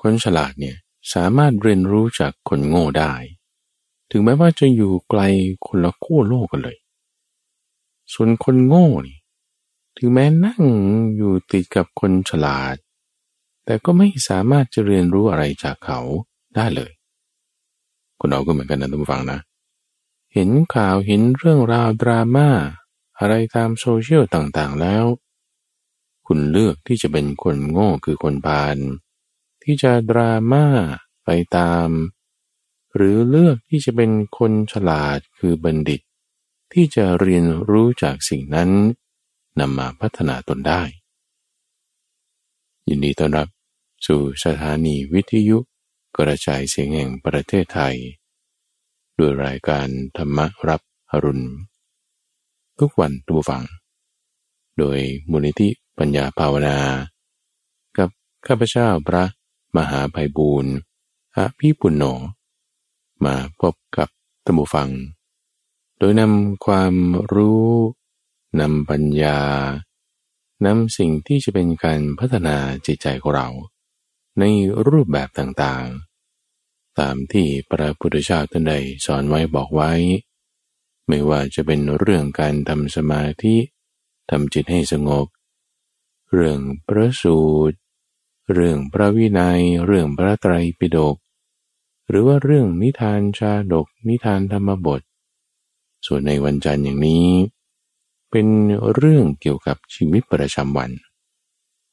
คนฉลาดเนี่ยสามารถเรียนรู้จากคนโง่ได้ ถึงแม้ว่าจะอยู่ไกลคนละขั้วโลกกันเลย ส่วนคนโง่นี่ถึงแม้นั่งอยู่ติดกับคนฉลาด แต่ก็ไม่สามารถจะเรียนรู้อะไรจากเขาได้เลย คนเราก็เหมือนกันนะท่านผู้ฟังนะ เห็นข่าวเห็นเรื่องราวดราม่าอะไรตามโซเชียลต่างๆแล้ว คุณเลือกที่จะเป็นคนโง่คือคนพาล ที่จะดราม่าไปตาม หรือเลือกที่จะเป็นคนฉลาดคือบัณฑิต ที่จะเรียนรู้จากสิ่งนั้นนำมาพัฒนาตนได้ ยินดีต้อนรับสู่สถานีวิทยุกระจายเสียงแห่งประเทศไทย ด้วยรายการธรรมรับอรุณ ทุกวันทุกฝัง โดยมูลนิธิปัญญาภาวนา กับข้าพเจ้าพระ มหาภัยบูรณ์อภิปุณโญมาพบกับตัมบูฟัง โดยนำความรู้นำปัญญานำสิ่งที่จะเป็นการพัฒนาจิตใจของเรา ในรูปแบบต่างๆ ตามที่พระพุทธเจ้าท่านใดสอนไว้บอกไว้ ไม่ว่าจะเป็นเรื่องการทำสมาธิทำจิตให้สงบ เรื่องพระสูตร เรื่องพระวินัย เรื่องพระไตรปิฎกหรือว่าเรื่องนิทานชาดก นิทานธรรมบท ส่วนในวันจันทร์อย่างนี้ เป็นเรื่องเกี่ยวกับชีวิตประจำวัน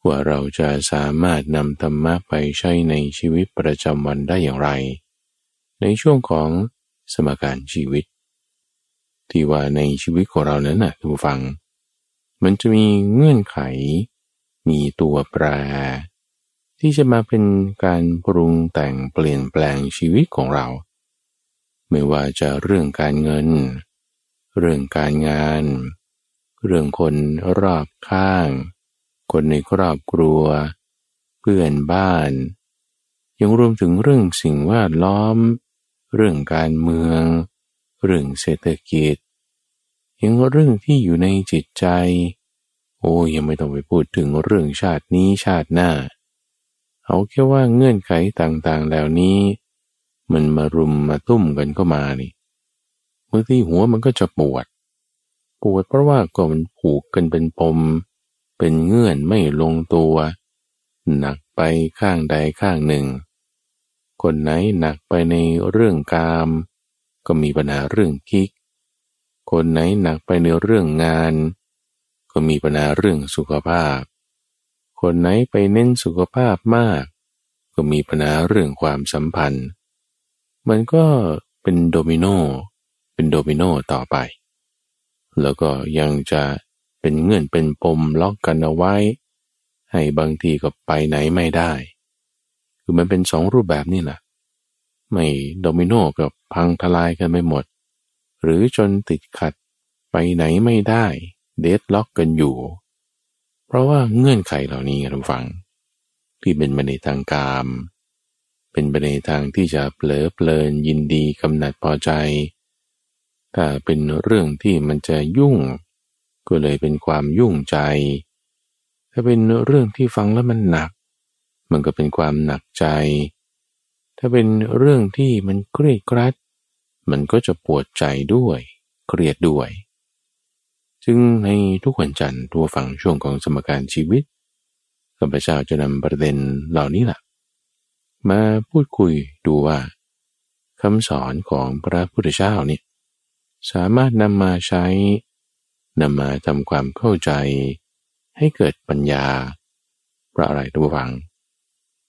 ว่าเราจะสามารถนำธรรมะไปใช้ในชีวิตประจำวันได้อย่างไร ในช่วงของสมการชีวิต ที่ว่าในชีวิตของเรานั้นนะท่านผู้ฟัง มันจะมีเงื่อนไข มีตัวแปร ที่จะมาเป็นการปรุงแต่งเปลี่ยนแปลงชีวิตของเรา ไม่ว่าจะเรื่องการเงิน เรื่องการงาน เรื่องคนรอบข้าง คนในครอบครัว เพื่อนบ้าน ยังรวมถึงเรื่องสิ่งแวดล้อม เรื่องการเมือง เรื่องเศรษฐกิจ ยังเรื่องที่อยู่ในจิตใจ โอ้ยังไม่ต้องไปพูดถึงเรื่องชาตินี้ชาติหน้า เอาแค่ว่าเงื่อนไขต่างๆแล้วนี้ มันมารุมมาตุ้มกันเข้ามานี่บางทีหัวมันก็จะปวด ปวดเพราะว่าก็มันผูกกันเป็นปม เป็นเงื่อนไม่ลงตัว หนักไปข้างใดข้างหนึ่ง คนไหนหนักไปในเรื่องกาม ก็มีปัญหาเรื่องคิกคนไหนหนักไปในเรื่องงาน ก็มีปัญหาเรื่องสุขภาพ คนไหนไปเน้นสุขภาพมาก ก็มีปัญหาเรื่องความสัมพันธ์ มันก็เป็นโดมิโนเป็นโดมิโนต่อไป แล้วก็ยังจะเป็นเงื่อนเป็นปมล็อกกันเอาไว้ ให้บางทีก็ไปไหนไม่ได้ คือมันเป็นสองรูปแบบนี่แหละไม่โดมิโนกับพังทลายกันไม่หมด หรือจนติดขัดไปไหนไม่ได้ เดดล็อกกันอยู่ เพราะว่าเงื่อนไขเหล่านี้ท่านฟัง ที่เป็นไปในทางกาม เป็นไปในทางที่จะเผลอเพลินยินดีกำหนัดพอใจ ถ้าเป็นเรื่องที่มันจะยุ่ง ก็เลยเป็นความยุ่งใจ ถ้าเป็นเรื่องที่ฟังแล้วมันหนัก มันก็เป็นความหนักใจ ถ้าเป็นเรื่องที่มันเครียดกรัด มันก็จะปวดใจด้วย เครียดด้วย ซึ่งในทุกวันจันทร์ตัวฝังช่วงของสมการชีวิตข้าพเจ้าจะนำประเด็นเหล่านี้แหละมาพูดคุยดูว่าคำสอนของพระพุทธเจ้านี่สามารถนำมาใช้นำมาทำความเข้าใจ ให้เกิดปัญญาเพราะอะไรตัวฟัง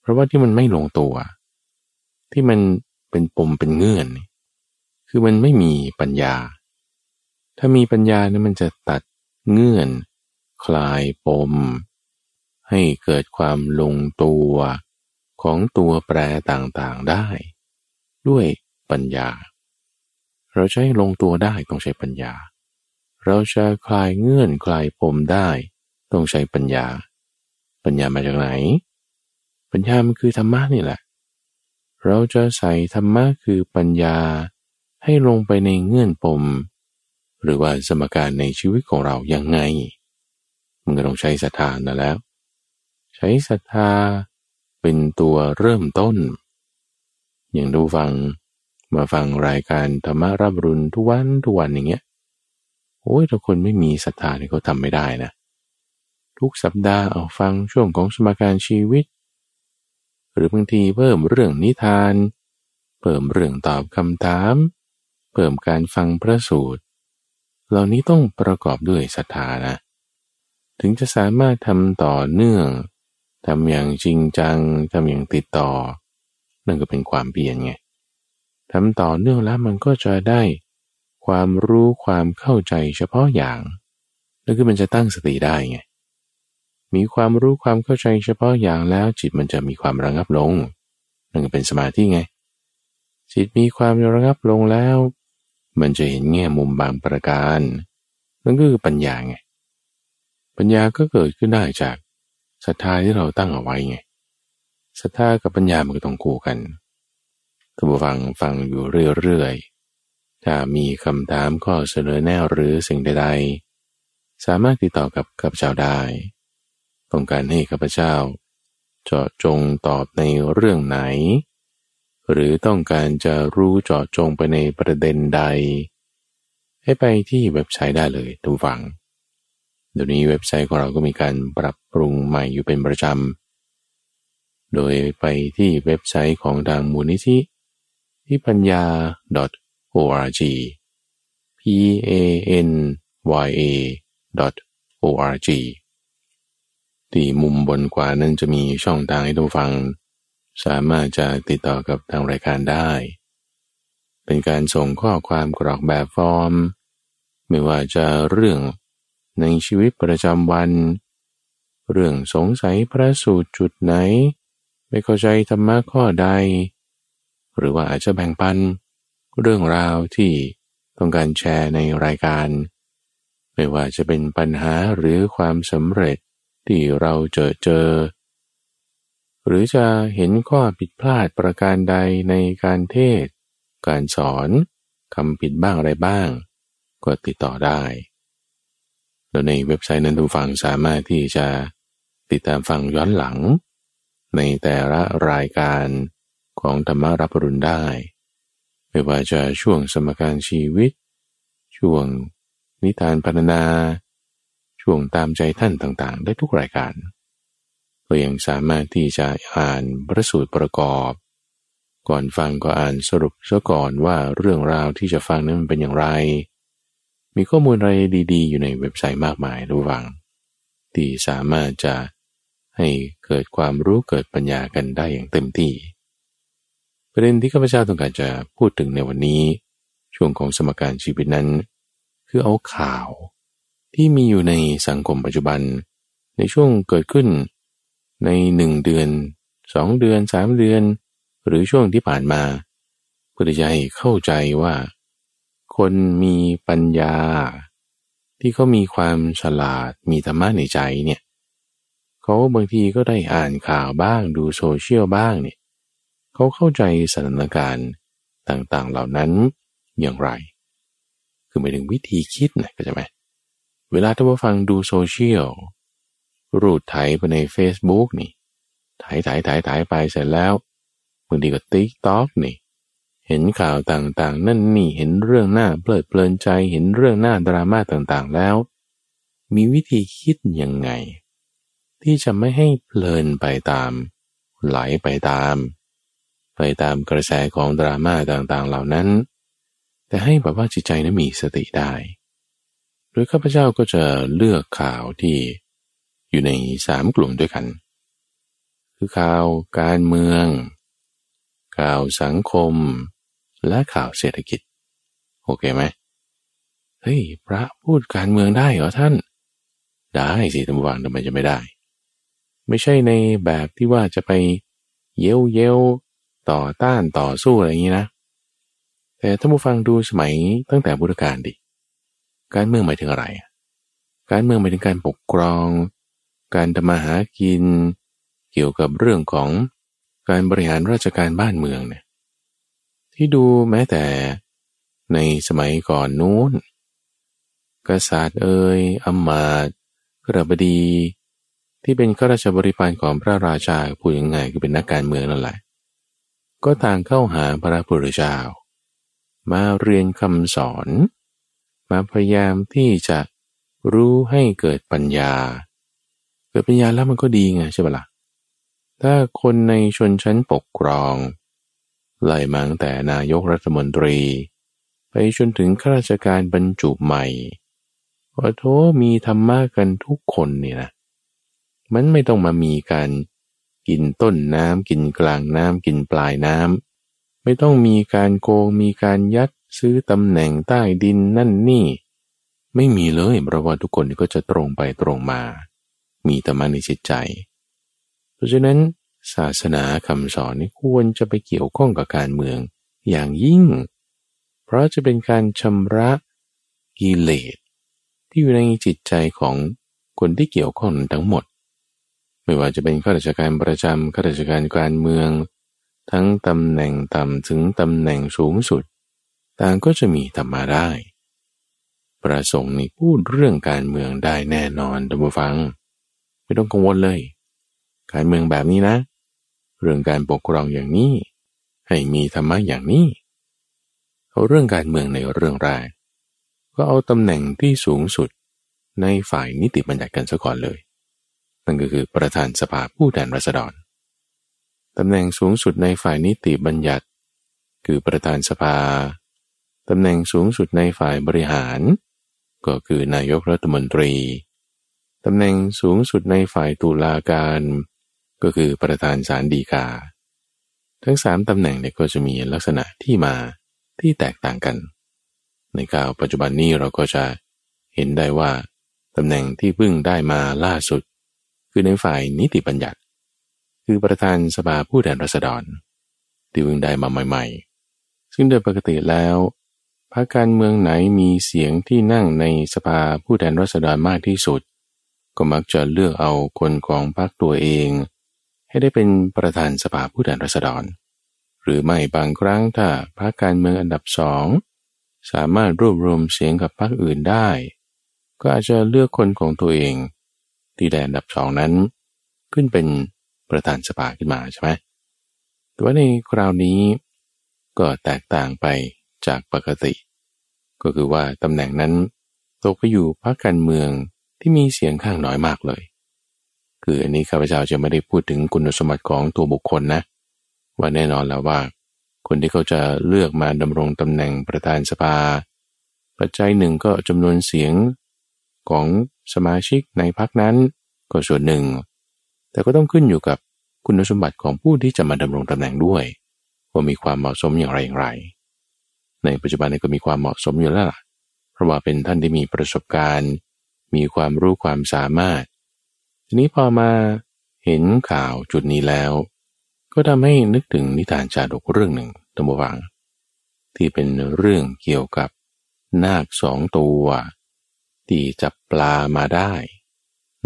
เพราะว่าที่มันไม่ลงตัว ที่มันเป็นปมเป็นเงื่อน คือมันไม่มีปัญญา ถ้ามีปัญญาเนี่ยมันจะตัดเงื่อน คลายปม ให้เกิดความลงตัวของตัวแปรต่างๆได้ ด้วยปัญญา เราใช้ลงตัวได้ต้องใช้ปัญญา เราจะคลายเงื่อนคลายปมได้ ต้องใช้ปัญญา ปัญญามาจากไหน ปัญญามันคือธรรมะนี่แหละ เราจะใส่ธรรมะคือปัญญาให้ลงไปในเงื่อนปม หรือว่าสมการในชีวิตของเรายังไง มันก็ต้องใช้ศรัทธานั่นแล้ว ใช้ศรัทธาเป็นตัวเริ่มต้น อย่างดูฟังมาฟังรายการธรรมารับรุนทุกวันทุกวันอย่างเงี้ยโอ้ยถ้าคนไม่มีศรัทธาเนี่ยเขาทำไม่ได้นะ ทุกสัปดาห์เอาฟังช่วงของสมการชีวิต หรือบางทีเพิ่มเรื่องนิทาน เพิ่มเรื่องตอบคำถาม เพิ่มการฟังพระสูตร เหล่านี้ต้องประกอบด้วยศรัทธานะ ถึงจะสามารถทำต่อเนื่องทำอย่างจริงจังทำอย่างติดต่อ นั่นก็เป็นความเพียรไงทำต่อเนื่องแล้วมันก็จะได้ ความรู้ความเข้าใจเฉพาะอย่างนั่นคือมันจะตั้งสติได้ไงมีความรู้ความเข้าใจเฉพาะอย่างแล้วจิตมันจะมีความระงับลงนั่นก็เป็นสมาธิไง จิตมีความระงับลงแล้ว มันจะเห็นแง่มุมบางประการ นั่นก็คือปัญญาไง ปัญญาก็เกิดขึ้นได้จากศรัทธาที่เราตั้งเอาไว้ไงศรัทธากับปัญญามันก็ต้องคู่กันท่านผู้ฟังฟังอยู่เรื่อยๆ ถ้ามีคำถามข้อเสนอแนวหรือสิ่งใดๆ สามารถติดต่อกับข้าพเจ้าได้ต้องการให้ข้าพเจ้า เจาะจงตอบในเรื่องไหน หรือต้องการจะรู้เจาะจงไปในประเด็นใด ให้ไปที่เว็บไซต์ได้เลยทุกฝัง เดี๋ยวนี้เว็บไซต์ของเราก็มีการปรับปรุงใหม่อยู่เป็นประจำ โดยไปที่เว็บไซต์ของทางมูลนิธิที่ปัญญา .org p a n y a .org ที่มุมบนขวานั้นจะมีช่องทางให้ทุกฟัง สามารถจะติดต่อกับทางรายการได้ เป็นการส่งข้อความกรอกแบบฟอร์ม ไม่ว่าจะเรื่องในชีวิตประจำวัน เรื่องสงสัยพระสูตรจุดไหน ไม่เข้าใจธรรมะข้อใด หรือว่าอาจจะแบ่งปัน เรื่องราวที่ต้องการแชร์ในรายการ ไม่ว่าจะเป็นปัญหาหรือความสำเร็จที่เราเจอเจอ หรือจะเห็นข้อผิดพลาดประการใดในการเทศ การสอนคำผิดบ้างอะไรบ้าง ก็ติดต่อได้โดยในเว็บไซต์นั้นทุกฟังสามารถที่จะติดตามฟังย้อนหลัง ในแต่ละรายการของธรรมรับรุณได้ ไม่ว่าจะช่วงสมการชีวิต ช่วงนิทานพรรณนา ช่วงตามใจท่านต่างๆ ได้ทุกรายการ ก็ยังสามารถที่จะอ่านพระสูตรประกอบ ก่อนฟังก็อ่านสรุปซะก่อนว่าเรื่องราวที่จะฟังนั้นมันเป็นอย่างไร มีข้อมูลอะไรดีๆ อยู่ในเว็บไซต์มากมายระวัง ที่สามารถจะให้เกิดความรู้เกิดปัญญากันได้อย่างเต็มที่ ประเด็นที่ข้าพเจ้าต้องการจะพูดถึงในวันนี้ ช่วงของสมการชีวิตนั้น คือเอาข่าวที่มีอยู่ในสังคมปัจจุบัน ในช่วงเกิดขึ้น ในหนึ่งเดือนสองเดือนสามเดือน หรือช่วงที่ผ่านมาเพื่อจะให้เข้าใจว่า คนมีปัญญา ที่เขามีความฉลาดมีธรรมะในใจเนี่ยเขาบางทีก็ได้อ่านข่าวบ้างดูโซเชียลบ้างเนี่ยเขาเข้าใจสถานการณ์ต่างๆเหล่านั้นอย่างไร คือหมายถึงวิธีคิดนะก็จะไหมเวลาท่านผู้ฟังดูโซเชียล รูดไถไปใน Facebook นี่ไถไถไถไถไปเสร็จแล้วบางทีก็ TikTok นี่ เห็นข่าวต่างๆ นั่นนี่เห็นเรื่องหน้าเพลิดเพลินใจเห็นเรื่องหน้าดราม่าต่างๆแล้ว มีวิธีคิดยังไง ที่จะไม่ให้เพลินไปตาม ไหลไปตาม ไปตามกระแสของดราม่าต่างๆเหล่านั้น แต่ให้แบบว่าจิตใจนั้นมีสติได้ โดยข้าพเจ้าก็จะเลือกข่าวที่ อยู่ในสามกลุ่มด้วยกัน คือข่าวการเมือง ข่าวสังคม และข่าวเศรษฐกิจ โอเคไหมเฮ้ยพระพูดการเมืองได้เหรอท่าน ได้สิท่านวังทำไมจะไม่ได้ ไม่ใช่ในแบบที่ว่าจะไปเย้วเย้วต่อต้านต่อสู้อะไรอย่างนี้นะ แต่ถ้านผู้ฟังดูสมัยตั้งแต่บุรการดิ การเมืองหมายถึงอะไร การเมืองหมายถึงการปกครอง การทำมาหากิน เกี่ยวกับเรื่องของการบริหารราชการบ้านเมืองเนี่ยที่ดูแม้แต่ในสมัยก่อนนู้น กษัตริย์เอ่ยอมาตย์กระบดีที่ที่เป็นข้าราชบริพารของพระราชาพูดยังไงคือเป็นนักการเมืองนั่นแหละ ก็ต่างเข้าหาพระพุทธเจ้า มาเรียนคำสอน มาพยายามที่จะรู้ให้เกิดปัญญา เกิดปัญญาแล้วมันก็ดีไงใช่ปะละ่ะถ้าคนในชนชั้นปกครองไล่มาตั้งแต่นายกรัฐมนตรี ไปจนถึงข้าราชการบรรจุใหม่โอ้โทษมีธรรมะกันทุกคนเนี่ยนะ มันไม่ต้องมามีการกินต้นน้ำกินกลางน้ำกินปลายน้ำไม่ต้องมีการโกงมีการยัดซื้อตำแหน่งใต้ดินนั่นนี่ ไม่มีเลยเพราะว่าทุกคนก็จะตรงไปตรงมา มีธรรมะในจิตใจ เพราะฉะนั้นศาสนาคำสอนนี่ควรจะไปเกี่ยวข้องกับการเมืองอย่างยิ่ง เพราะจะเป็นการชำระกิเลสที่อยู่ในจิตใจของคนที่เกี่ยวข้องทั้งหมด ไม่ว่าจะเป็นข้าราชการประจำข้าราชการการเมือง ทั้งตำแหน่งต่ำถึงตำแหน่งสูงสุด ต่างก็จะมีธรรมาได้ ประสงค์นี่พูดเรื่องการเมืองได้แน่นอนท่านผู้ฟัง ไม่ต้องกังวลเลย การเมืองแบบนี้นะ เรื่องการปกครองอย่างนี้ ให้มีธรรมะอย่างนี้ เอาเรื่องการเมืองในเรื่องแรกก็เอาตำแหน่งที่สูงสุดในฝ่ายนิติบัญญัติกันซะก่อนเลย นั่นก็คือประธานสภาผู้แทนราษฎรตำแหน่งสูงสุดในฝ่ายนิติบัญญัติ คือประธานสภาตำแหน่งสูงสุดในฝ่ายบริหาร ก็คือนายกรัฐมนตรี ตำแหน่งสูงสุดในฝ่ายตุลาการ ก็คือประธานศาลฎีกา ทั้งสามตำแหน่งเนี่ยก็จะมีลักษณะที่มาที่แตกต่างกัน ในกาวปัจจุบันนี้เราก็จะเห็นได้ว่าตำแหน่งที่เพิ่งได้มาล่าสุด คือในฝ่ายนิติบัญญัติ คือประธานสภาผู้แทนราษฎร ที่เพิ่งได้มาใหม่ ๆ ซึ่งโดยปกติแล้วพรรคการเมืองไหนมีเสียงที่นั่งในสภาผู้แทนราษฎรมากที่สุด ก็มักจะเลือกเอาคนของพรรคตัวเอง ให้ได้เป็นประธานสภาผู้แทนราษฎร หรือไม่บางครั้งถ้าพรรคการเมืองอันดับสองสามารถรวบรวมเสียงกับพรรคอื่นได้ ก็อาจจะเลือกคนของตัวเองที่ได้อันดับสองนั้น ขึ้นเป็นประธานสภาขึ้นมาใช่ไหมแต่ว่าในคราวนี้ก็แตกต่างไปจากปกติ ก็คือว่าตำแหน่งนั้นตกไปอยู่พรรคการเมือง ที่มีเสียงข้างน้อยมากเลย คืออันนี้ข้าพเจ้าจะไม่ได้พูดถึงคุณสมบัติของตัวบุคคลนะ ว่าแน่นอนแล้วว่า คนที่เขาจะเลือกมาดำรงตำแหน่งประธานสภา ปัจจัยหนึ่งก็จำนวนเสียงของสมาชิกในพรรคนั้นก็ส่วนหนึ่ง แต่ก็ต้องขึ้นอยู่กับคุณสมบัติของผู้ที่จะมาดำรงตำแหน่งด้วยว่ามีความเหมาะสมอย่างไรอย่างไร ในปัจจุบันนี้ก็มีความเหมาะสมอยู่แล้วล่ะ เพราะว่าเป็นท่านที่มีประสบการณ์ มีความรู้ความสามารถ ทีนี้พอมาเห็นข่าวจุดนี้แล้ว ก็ทำให้นึกถึงนิทานชาดกเรื่องหนึ่งตัมวัง ที่เป็นเรื่องเกี่ยวกับนาคสองตัวที่จับปลามาได้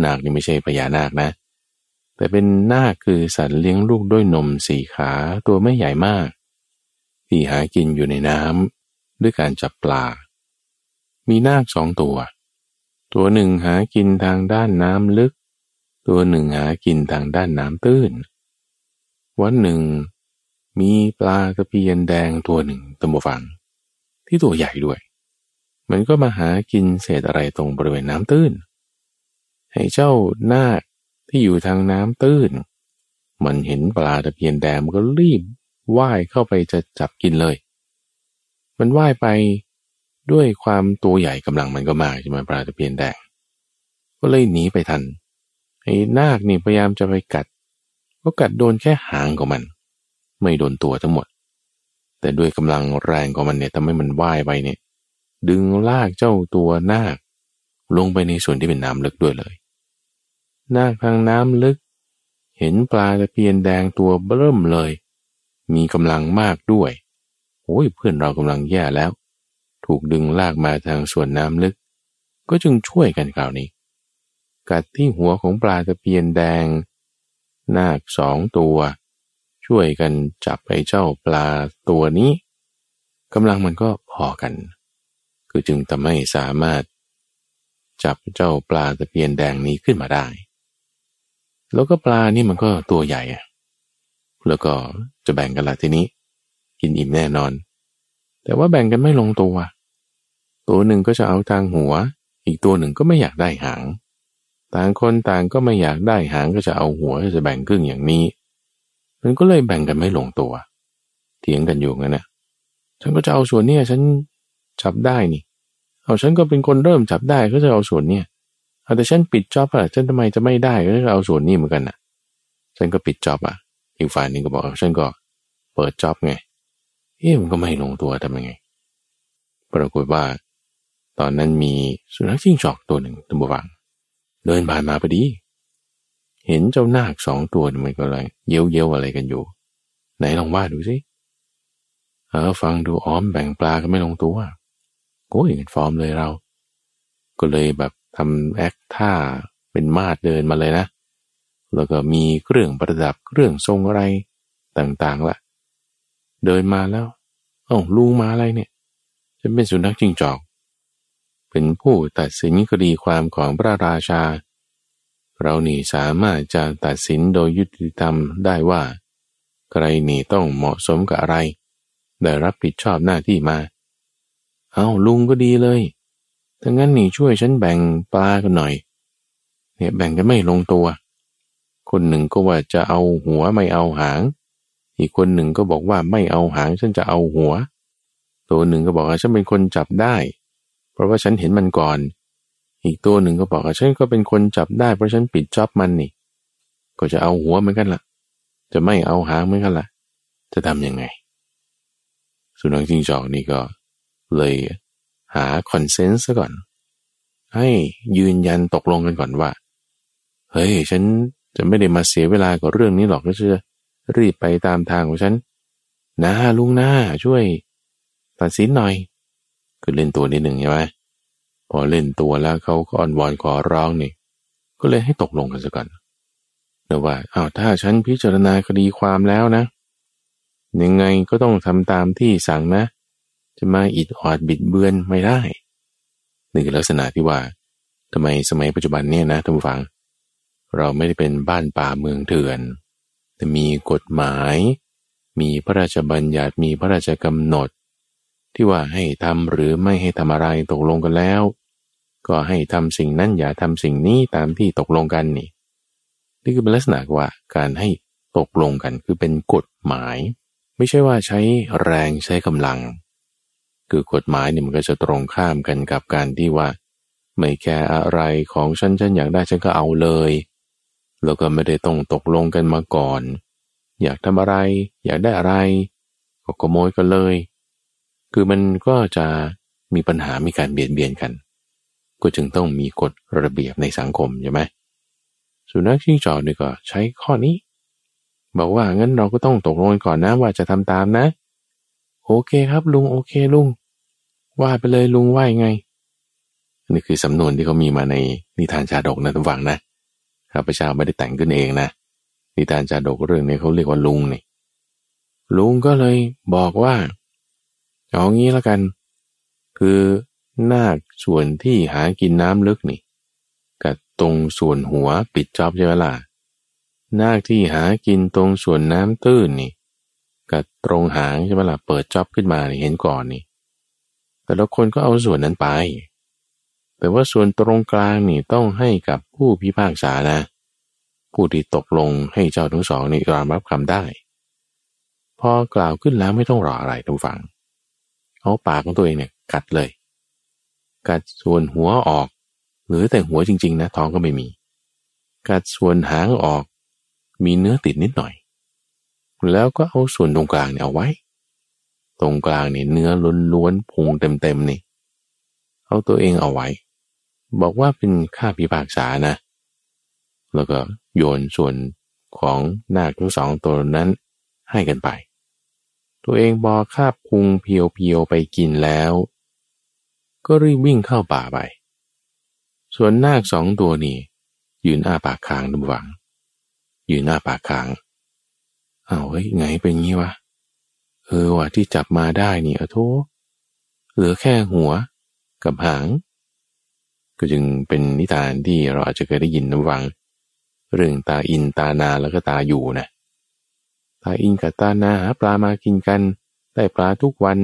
นาคนี่ไม่ใช่พญานาคนะ แต่เป็นนาคคือสัตว์เลี้ยงลูกด้วยนมสี่ขาตัวไม่ใหญ่มาก ที่หากินอยู่ในน้ำด้วยการจับปลา มีนาคสองตัว ตัวหนึ่งหากินทางด้านน้ำลึก ตัวหนึ่งหากินทางด้านน้ำตื้น วันหนึ่ง มีปลาตะเพียนแดงตัวหนึ่งตัมฟัง ที่ตัวใหญ่ด้วย มันก็มาหากินเศษอะไรตรงบริเวณน้ำตื้น ให้เจ้านาคที่อยู่ทางน้ำตื้น มันเห็นปลาตะเพียนแดงมันก็รีบว่ายเข้าไปจะจับกินเลย มันว่ายไป ด้วยความตัวใหญ่กำลังมันก็มากใช่ไหมปลาตะเพียนแดง ก็เลยหนีไปทันไอ้นาคนี่พยายามจะไปกัด ก็กัดโดนแค่หางของมัน ไม่โดนตัวทั้งหมด แต่ด้วยกำลังแรงของมันเนี่ยทำให้มันว่ายไปเนี่ย ดึงลากเจ้าตัวนาค ลงไปในส่วนที่เป็นน้ำลึกด้วยเลย นาคทางน้ำลึก เห็นปลาตะเพียนแดงตัวเบิ่มเลย มีกำลังมากด้วยโอ้ยเพื่อนเรากำลังแย่แล้ว ถูกดึงลากมาทางส่วนน้ำลึก ก็จึงช่วยกันคราวนี้ กัดที่หัวของปลาตะเพียนแดง นาคสองตัว ช่วยกันจับไอ้เจ้าปลาตัวนี้กำลังมันก็พอกัน คือจึงทำให้สามารถ จับเจ้าปลาตะเพียนแดงนี้ขึ้นมาได้ แล้วก็ปลานี่มันก็ตัวใหญ่แล้วก็จะแบ่งกันละทีนี้ กินอิ่มแน่นอน แต่ว่าแบ่งกันไม่ลงตัว ตัวหนึ่งก็จะเอาทางหัว อีกตัวหนึ่งก็ไม่อยากได้หาง ต่างคนต่างก็ไม่อยากได้หางก็จะเอาหัวจะแบ่งครึ่งอย่างนี้ มันก็เลยแบ่งกันไม่ลงตัว เถียงกันอยู่งั้นนะฉันก็จะเอาส่วนเนี้ยฉันจับได้นี่ เอาฉันก็เป็นคนเริ่มจับได้ก็จะเอาส่วนเนี้ยเอาแต่ฉันปิดจ็อบอะฉันทำไมจะไม่ได้ก็จะเอาส่วนนี้เหมือนกันอะ ฉันก็ปิดจ็อบอะอีกฝ่ายนึงก็บอกฉันก็เปิดจ็อบไงเอ๊ะมันก็ไม่ลงตัวทำยังไง ปรากฏว่า ตอนนั้นมีสุนัขจิ้งจอกตัวหนึ่งตัวบวัง เดินผ่านมาพอดี เห็นเจ้านาคสองตัวมันก็เลยเย้ยวเย้ยวอะไรกันอยู่ ไหนลองว่าดูสิเออฟังดูอ้อมแบ่งปลาก็ไม่ลงตัวโอ้ยฟอร์มเลยเรา ก็เลยแบบทำแอคท่าเป็นมาดเดินมาเลยนะ แล้วก็มีเครื่องประดับเครื่องทรงอะไรต่างๆละเดินมาแล้ว เอ้าลุงมาอะไรเนี่ยจะเป็นสุนัขจิงจอก เป็นผู้ตัดสินคดีความของพระราชา เรานี่สามารถจะตัดสินโดยยุติธรรมได้ว่า ใครนี่ต้องเหมาะสมกับอะไร ได้รับผิดชอบหน้าที่มา เอาลุงก็ดีเลยถ้างั้นนี่ช่วยฉันแบ่งปลากันหน่อย เนี่ยแบ่งกันไม่ลงตัว คนหนึ่งก็ว่าจะเอาหัวไม่เอาหาง อีกคนหนึ่งก็บอกว่าไม่เอาหางฉันจะเอาหัว ตัวหนึ่งก็บอกว่าฉันเป็นคนจับได้ เพราะว่าฉันเห็นมันก่อน อีกตัวหนึ่งก็บอกว่าฉันก็เป็นคนจับได้เพราะฉันปิดจ็อบมันนี่ ก็จะเอาหัวเหมือนกันละ่ะ จะไม่เอาหางเหมือนกันละ่ะ จะทำยังไง สุนัขจิงจอกนี่ก็ เลยหาคอนเซนส์ซะก่อน ให้ยืนยันตกลงกันก่อนว่า เฮ้ย ฉันจะไม่ได้มาเสียเวลากับเรื่องนี้หรอกก็จะรีบไปตามทางของฉันนะลุงหน้าช่วย ตัดสินหน่อย คือเล่นตัวนิดหนึ่งใช่ไหมพอเล่นตัวแล้วเขาก็อ่อนวอนขอร้องนี่ ก็เลยให้ตกลงกันซะก่อนแต่ว่าอ้าวถ้าฉันพิจารณาคดีความแล้วนะ ยังไงก็ต้องทำตามที่สั่งนะ จะมาอิดออดบิดเบือนไม่ได้นี่คือลักษณะที่ว่าทำไมสมัยปัจจุบันเนี่ยนะท่านผู้ฟัง เราไม่ได้เป็นบ้านป่าเมืองเถื่อน แต่มีกฎหมาย มีพระราชบัญญัติมีพระราชกำหนด ที่ว่าให้ทำหรือไม่ให้ทำอะไรตกลงกันแล้ว ก็ให้ทำสิ่งนั้นอย่าทำสิ่งนี้ตามที่ตกลงกันนี่ นี่คือเป็นลักษณะว่าการให้ตกลงกันคือเป็นกฎหมาย ไม่ใช่ว่าใช้แรงใช้กำลัง คือกฎหมายเนี่ยมันก็จะตรงข้ามกันกับการที่ว่า ไม่แคร์อะไรของฉันฉันอยากได้ฉันก็เอาเลย แล้วก็ไม่ได้ต้องตกลงกันมาก่อน อยากทำอะไร อยากได้อะไรก็ขโมยกันเลย คือมันก็จะมีปัญหามีการเบียดเบียนกัน ก็จึงต้องมีกฎระเบียบในสังคมใช่ไหมสุนัขชิงจอกนี่ก็ใช้ข้อนี้ บอกว่างั้นเราก็ต้องตกลงกันก่อนนะว่าจะทำตามนะ โอเคครับลุงโอเคลุง ว่าไปเลยลุงว่ายังไง นี่คือสำนวนที่เขามีมาในนิทานชาดกนะทุกฝังนะข้าพเจ้าไม่ได้แต่งขึ้นเองนะ นิทานชาดกเรื่องนี้เขาเรียกว่าลุงนี่ลุงก็เลยบอกว่า เอางี้แล้วกัน คือนาคส่วนที่หากินน้ำลึกนี่กับตรงส่วนหัวปิดจอบใช่ไหมล่ะนาคที่หากินตรงส่วนน้ำตื้นนี่กับตรงหางใช่ไหมล่ะเปิดจอบขึ้นมาเห็นก่อนนี่ แต่ละคนก็เอาส่วนนั้นไป แต่ว่าส่วนตรงกลางนี่ต้องให้กับผู้พิพากษานะ ผู้ที่ตกลงให้เจ้าทั้งสองนี่ยอมรับคำได้ พอกล่าวขึ้นแล้วไม่ต้องรออะไรทุกฝัง เอาปากของตัวเองเนี่ยกัดเลย กัดส่วนหัวออก หรือแต่หัวจริง ๆ นะท้องก็ไม่มี กัดส่วนหางออก มีเนื้อติดนิดหน่อย แล้วก็เอาส่วนตรงกลางเนี่ยเอาไว้ ตรงกลางเนี่ยเนื้อล้วนๆพุงเต็มๆนี่ เอาตัวเองเอาไว้ บอกว่าเป็นค่าพิพากษานะ แล้วก็โยนส่วนของนาคทั้งสองตัวนั้นให้กันไป ตัวเองบอคาบพุงเพียวๆไปกินแล้ว ก็รีบวิ่งเข้าป่าไป ส่วนนาคสองตัวนี้ ยืนอ้าปากค้างดูหวัง ยืนอ้าปากค้างเอาเฮ้ยไงเป็นงี้วะเออว่ะที่จับมาได้นี่อโทเหลือแค่หัวกับหาง ก็จึงเป็นนิทานที่เราอาจจะเคยได้ยินนะวัง เรื่องตาอินตานาแล้วก็ตาอยู่นะ ตาอินกับตานาหาปลามากินกัน ได้ปลาทุกวัน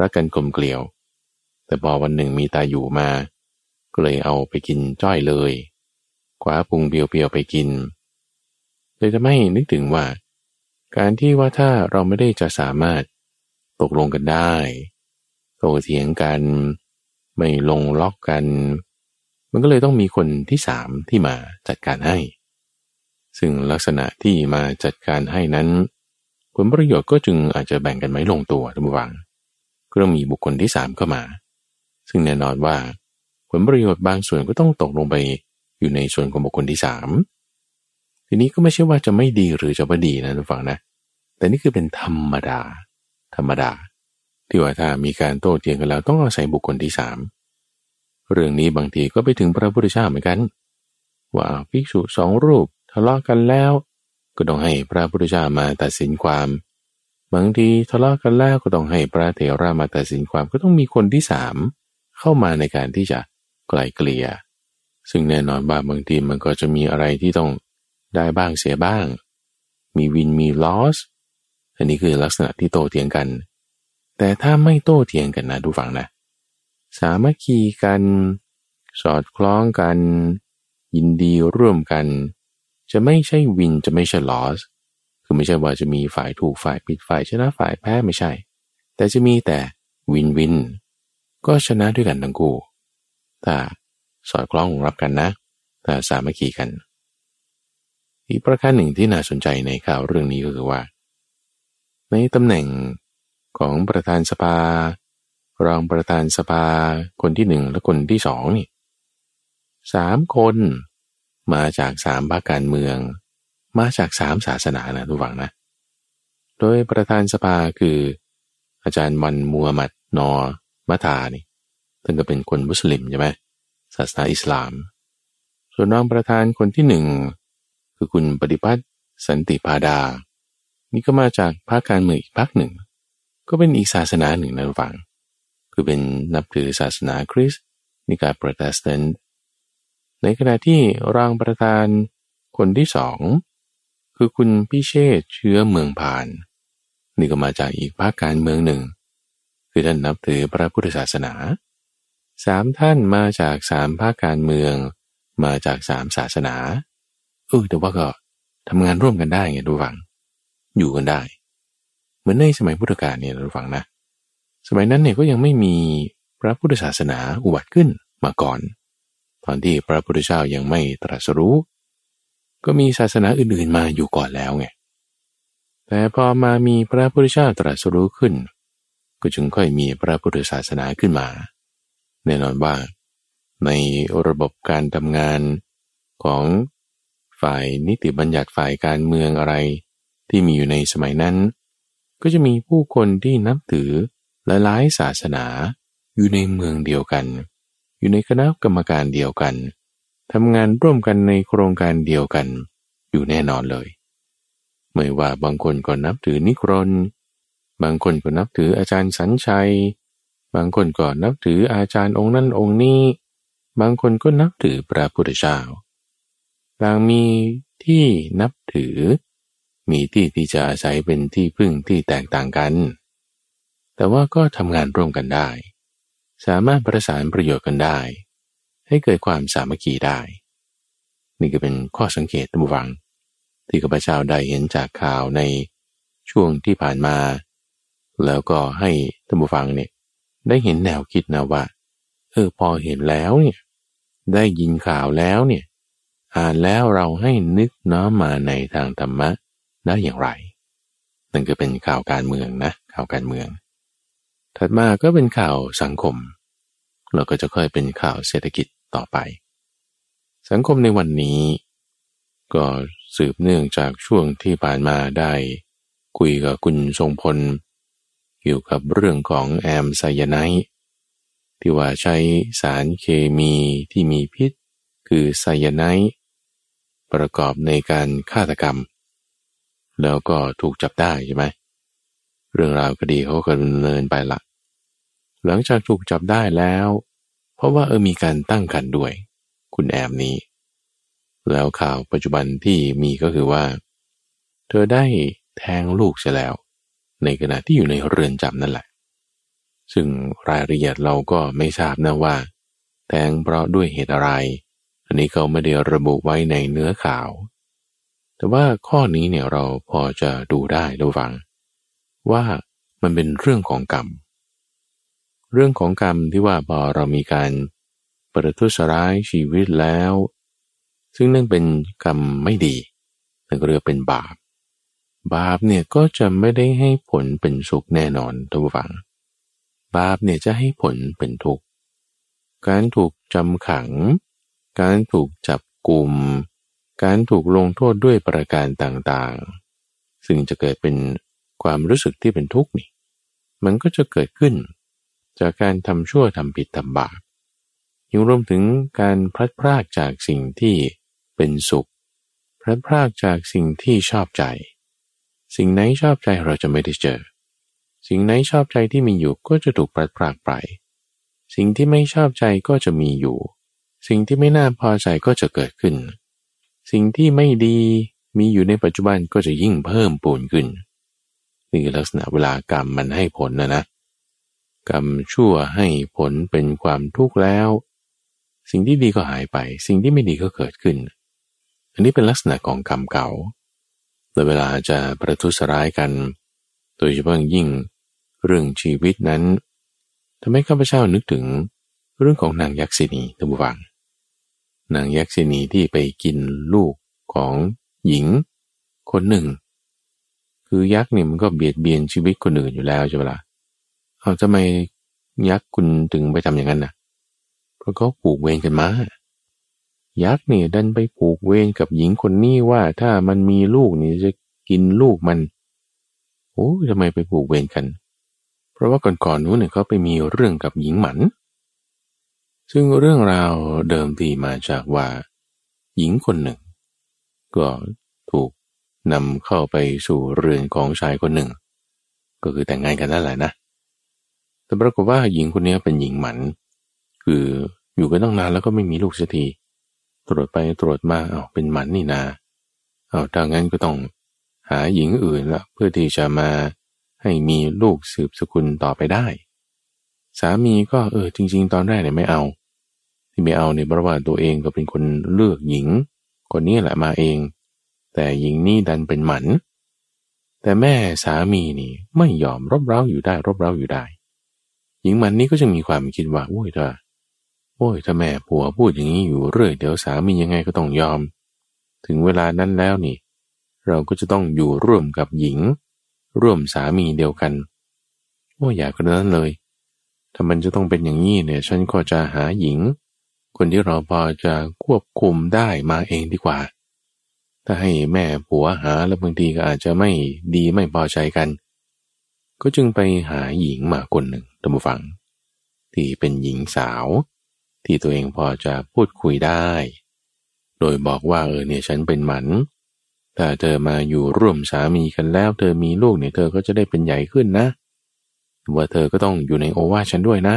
รักกันกลมเกลียว แต่พอวันหนึ่งมีตาอยู่มา ก็เลยเอาไปกินจ้อยเลยคว้าพุงเปียวๆไปกินเลยจะไม่นึกถึงว่า การที่ว่าถ้าเราไม่ได้จะสามารถตกลงกันได้โตเถียงกัน ไม่ลงล็อกกัน มันก็เลยต้องมีคนที่สามที่มาจัดการให้ ซึ่งลักษณะที่มาจัดการให้นั้น ผลประโยชน์ก็จึงอาจจะแบ่งกันไม่ลงตัวทุกวังก็ต้องมีบุคคลที่สามเข้ามา ซึ่งแน่นอนว่า ผลประโยชน์บางส่วนก็ต้องตกลงไปอยู่ในส่วนของบุคคลที่สามทีนี้ก็ไม่ใช่ว่าจะไม่ดีหรือจะไม่ดีนะทุกฝังนะ แต่นี่คือเป็นธรรมดา ธรรมดา ที่ว่าถ้ามีการโต้เถียงกันแล้วต้องอาศัยบุคคลที่สามเรื่องนี้บางทีก็ไปถึงพระพุทธเจ้าเหมือนกัน ว่าภิกษุสองรูปะเลาะกันแล้ว ก็ต้องให้พระพุทธเจ้ามาตัดสินความบางทีทะเลาะกันแล้วก็ต้องให้พระเถระมาตัดสินความก็ต้องมีคนที่สามเข้ามาในการที่จะไกลเกลี่ย ซึ่งแน่นอนบางบางทีมันก็จะมีอะไรที่ต้องได้บ้างเสียบ้าง มีวินมีลอส อันนี้คือลักษณะที่โตเถียงกัน แต่ถ้าไม่โตเถียงกันนะดูฟังนะ สามัคคีกัน สอดคล้องกัน ยินดีร่วมกัน จะไม่ใช่วินจะไม่ใช่ลอสคือไม่ใช่ว่าจะมีฝ่ายถูกฝ่ายผิดฝ่ายชนะฝ่ายแพ้ไม่ใช่ แต่จะมีแต่วินวิน ก็ชนะด้วยกันทั้งคู่ถ้าสอดคล้องรับกันนะถ้าสามัคคีกัน อีกประการหนึ่งที่น่าสนใจในข่าวเรื่องนี้ก็คือว่า ในตำแหน่งของประธานสภารองประธานสภาคนที่หนึ่งและคนที่สองนี่สามคน มาจากสามภาคการเมือง มาจากสามศาสนานะทุกฝังนะ โดยประธานสภาคือ อาจารย์มันมัวมัดนอมัทานี่ท่านก็เป็นคนมุสลิมใช่ไหมศาสนาอิสลาม ส่วนน้องประธานคนที่หนึ่งคือคุณปฏิพัฒน์สันติพาดา นี่ก็มาจากภาคการเมืองอีกภาคหนึ่ง ก็เป็นอีกศาสนาหนึ่งนะฟังคือเป็นนับถือศาสนาคริสต์นิกายโปรเตสแตนต์ ในขณะที่รางประธานคนที่สองคือคุณพิเชษเชื้อเมืองผ่าน นี่ก็มาจากอีกภาคการเมืองหนึ่ง คือท่านนับถือพระพุทธศาสนาสามท่านมาจากสามภาคการเมือง มาจากสามศาสนาเออแต่ว่าก็ทำงานร่วมกันได้ไงดูฟัง อยู่กันได้ เหมือนในสมัยพุทธกาลเนี่ยดูฟังนะ สมัยนั้นเนี่ยก็ยังไม่มีพระพุทธศาสนาอุบัติขึ้นมาก่อน ตอนที่พระพุทธเจ้ายังไม่ตรัสรู้ ก็มีศาสนาอื่นๆมาอยู่ก่อนแล้วไง แต่พอมามีพระพุทธเจ้าตรัสรู้ขึ้น ก็จึงค่อยมีพระพุทธศาสนาขึ้นมา แน่นอนว่า ในระบบการทำงานของฝ่ายนิติบัญญัติฝ่ายการเมืองอะไร ที่มีอยู่ในสมัยนั้น ก็จะมีผู้คนที่นับถือหลายๆศาสนาอยู่ในเมืองเดียวกัน อยู่ในคณะกรรมการเดียวกันทำงานร่วมกันในโครงการเดียวกัน อยู่แน่นอนเลย ไม่ว่าบางคนก็นับถือนิครน บางคนก็นับถืออาจารย์สัญชัย บางคนก็นับถืออาจารย์องค์นั้นองค์นี้ บางคนก็นับถือพระพุทธเจ้าต่างมีที่นับถือ มีที่ที่จะอาศัยเป็นที่พึ่งที่แตกต่างกัน แต่ว่าก็ทำงานร่วมกันได้ สามารถประสานประโยชน์กันได้ ให้เกิดความสามัคคีได้ นี่ก็เป็นข้อสังเกตตั้งวัง ที่ข้าพเจ้าได้เห็นจากข่าวในช่วงที่ผ่านมา แล้วก็ให้ท่านผู้ฟังเนี่ยได้เห็นแนวคิดนะว่าเออพอเห็นแล้วเนี่ยได้ยินข่าวแล้วเนี่ยอ่านแล้วเราให้นึกน้อมมาในทางธรรมะได้อย่างไร นั่นก็เป็นข่าวการเมืองนะข่าวการเมือง ถัดมาก็เป็นข่าวสังคม เราก็จะค่อยเป็นข่าวเศรษฐกิจต่อไป สังคมในวันนี้ ก็สืบเนื่องจากช่วงที่ผ่านมาได้ คุยกับคุณทรงพล เกี่ยวกับเรื่องของแอมไซยาไนที่ว่าใช้สารเคมีที่มีพิษ คือไซยาไนประกอบในการฆาตกรรม แล้วก็ถูกจับได้ใช่ไหมเรื่องราวคดีเขาก็ดำเนินไปละ หลังจากถูกจับได้แล้ว เพราะว่าเออมีการตั้งคันด้วย คุณแอมนี้ แล้วข่าวปัจจุบันที่มีก็คือว่า เธอได้แทงลูกเสียแล้ว ในขณะที่อยู่ในเรือนจำนั่นแหละ ซึ่งรายละเอียดเราก็ไม่ทราบนะว่า แทงเพราะด้วยเหตุอะไร อันนี้เขาไม่ได้ระบุไว้ในเนื้อข่าว แต่ว่าข้อนี้เนี่ยเราพอจะดูได้ระวัง ว่ามันเป็นเรื่องของกรรมเเรื่องของกรรมที่ว่าพอเรามีการประทุษร้ายชีวิตแล้ว ซึ่งนั่นเป็นกรรมไม่ดีนั่นก็เรียกเป็นบาป บาปเนี่ยก็จะไม่ได้ให้ผลเป็นสุขแน่นอนทุกฝัง บาปเนี่ยจะให้ผลเป็นทุกข์ การถูกจำขัง การถูกจับกลุ่ม การถูกลงโทษด้วยประการต่างๆ ซึ่งจะเกิดเป็นความรู้สึกที่เป็นทุกข์นี่ มันก็จะเกิดขึ้น จากการทำชั่วทำผิดทำบาปยังรวมถึงการพลัดพรากจากสิ่งที่เป็นสุข พลัดพรากจากสิ่งที่ชอบใจ สิ่งไหนชอบใจเราจะไม่ได้เจอ สิ่งไหนชอบใจที่มีอยู่ก็จะถูกพลัดพรากไป สิ่งที่ไม่ชอบใจก็จะมีอยู่ สิ่งที่ไม่น่าพอใจก็จะเกิดขึ้น สิ่งที่ไม่ดีมีอยู่ในปัจจุบันก็จะยิ่งเพิ่มปูนขึ้นนี่คือลักษณะเวลากรรมมันให้ผลนะนะ กรรมชั่วให้ผลเป็นความทุกข์แล้ว สิ่งที่ดีก็หายไป สิ่งที่ไม่ดีก็เกิดขึ้น อันนี้เป็นลักษณะของกรรมเก่าแลเวลาจะประทุษร้ายกัน โดยเฉพาะยิ่งเรื่องชีวิตนั้นทำให้ข้าพเจ้านึกถึงเรื่องของนางยักษินีท่านผู้ฟัง นางยักษินีที่ไปกินลูกของหญิงคนหนึ่ง คือยักษ์นี่มันก็เบียดเบียนชีวิตคนอื่นอยู่แล้วใช่ไหมละ่ะ เอาทำไมยักษ์คุณถึงไปทำอย่างนั้นนะ่ะราะเขาผูกเวรกันมา ยักษ์เนี่ยดันไปผูกเวรกับหญิงคนนี้ว่าถ้ามันมีลูกนี่จะกินลูกมันโอ้ทำไมไปผูกเวรกัน เพราะว่าก่อนๆนู้นเนี่ยเขาไปมีเรื่องกับหญิงหมัน ซึ่งเรื่องราวเดิมทีมาจากว่า หญิงคนหนึ่ง ก็ถูกนำเข้าไปสู่เรือนของชายคนหนึ่ง ก็คือแต่งงานกันนั่นแหละนะ แต่ปรากฏว่าหญิงคนนี้เป็นหญิงหมัน คืออยู่กันตั้งนานแล้วก็ไม่มีลูกสักทีตรวจไปตรวจมาเอาเป็นหมันนี่นาเอาถ้างั้นก็ต้องหาหญิงอื่นละเพื่อที่จะมาให้มีลูกสืบสกุลต่อไปได้ สามีก็เออจริง ๆ ตอนแรกเนี่ยไม่เอา ที่ไม่เอาเนี่ยเพราะว่าตัวเองก็เป็นคนเลือกหญิงคนนี้แหละมาเอง แต่หญิงนี่ดันเป็นหมัน แต่แม่สามีนี่ไม่ยอมรบเร้าอยู่ได้รบเร้าอยู่ได้ หญิงมันนี่ก็จะมีความคิดว่าโอ้ยเธอโอ้ยถ้าแม่ผัวพูดอย่างนี้อยู่เรื่อยเดี๋ยวสามียังไงก็ต้องยอม ถึงเวลานั้นแล้วนี่ เราก็จะต้องอยู่ร่วมกับหญิง ร่วมสามีเดียวกันโอ้ยอยากกระนั้นเลย ถ้ามันจะต้องเป็นอย่างนี้เนี่ย ฉันก็จะหาหญิง คนที่เราพอจะควบคุมได้มาเองดีกว่า ถ้าให้แม่ผัวหาแล้วบางทีก็อาจจะไม่ดีไม่พอใจกัน ก็จึงไปหาหญิงมาคนหนึ่ง ตัมฟัง ที่เป็นหญิงสาว ที่ตัวเองพอจะพูดคุยได้ โดยบอกว่าเออเนี่ยฉันเป็นหมัน ถ้าเธอมาอยู่ร่วมสามีกันแล้ว เธอมีลูกเนี่ยเธอก็จะได้เป็นใหญ่ขึ้นนะ ว่าเธอก็ต้องอยู่ในโอวาฉันด้วยนะ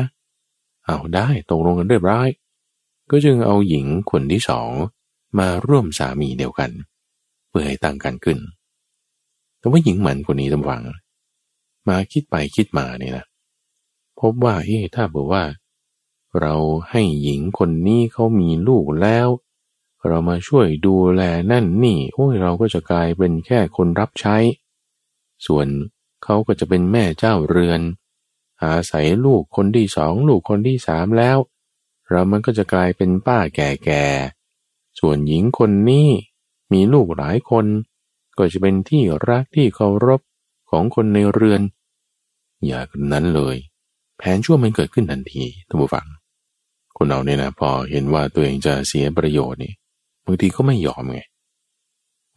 เอาได้ตกลงกันเรียบร้อย ก็จึงเอาหญิงคนที่สองมาร่วมสามีเดียวกัน เพื่อให้ตั้งกันขึ้นแต่ว่าหญิงหมันคนนี้ตำวัง มาคิดไปคิดมาเนี่ยนะ พบว่าเอ๊ถ้าบอกว่า เราให้หญิงคนนี้เขามีลูกแล้ว เรามาช่วยดูแลนั่นนี่โอ้ยเราก็จะกลายเป็นแค่คนรับใช้ ส่วนเขาก็จะเป็นแม่เจ้าเรือน อาศัยลูกคนที่สองลูกคนที่สามแล้ว เรามันก็จะกลายเป็นป้าแก่ๆส่วนหญิงคนนี้มีลูกหลายคน ก็จะเป็นที่รักที่เคารพของคนในเรือน อย่างนั้นเลย แผนชั่วมันเกิดขึ้นทันทีท่านผู้ฟัง คนเราเนี่ยนะพอเห็นว่าตัวเองจะเสียประโยชน์นี่บางทีก็ไม่ยอมไง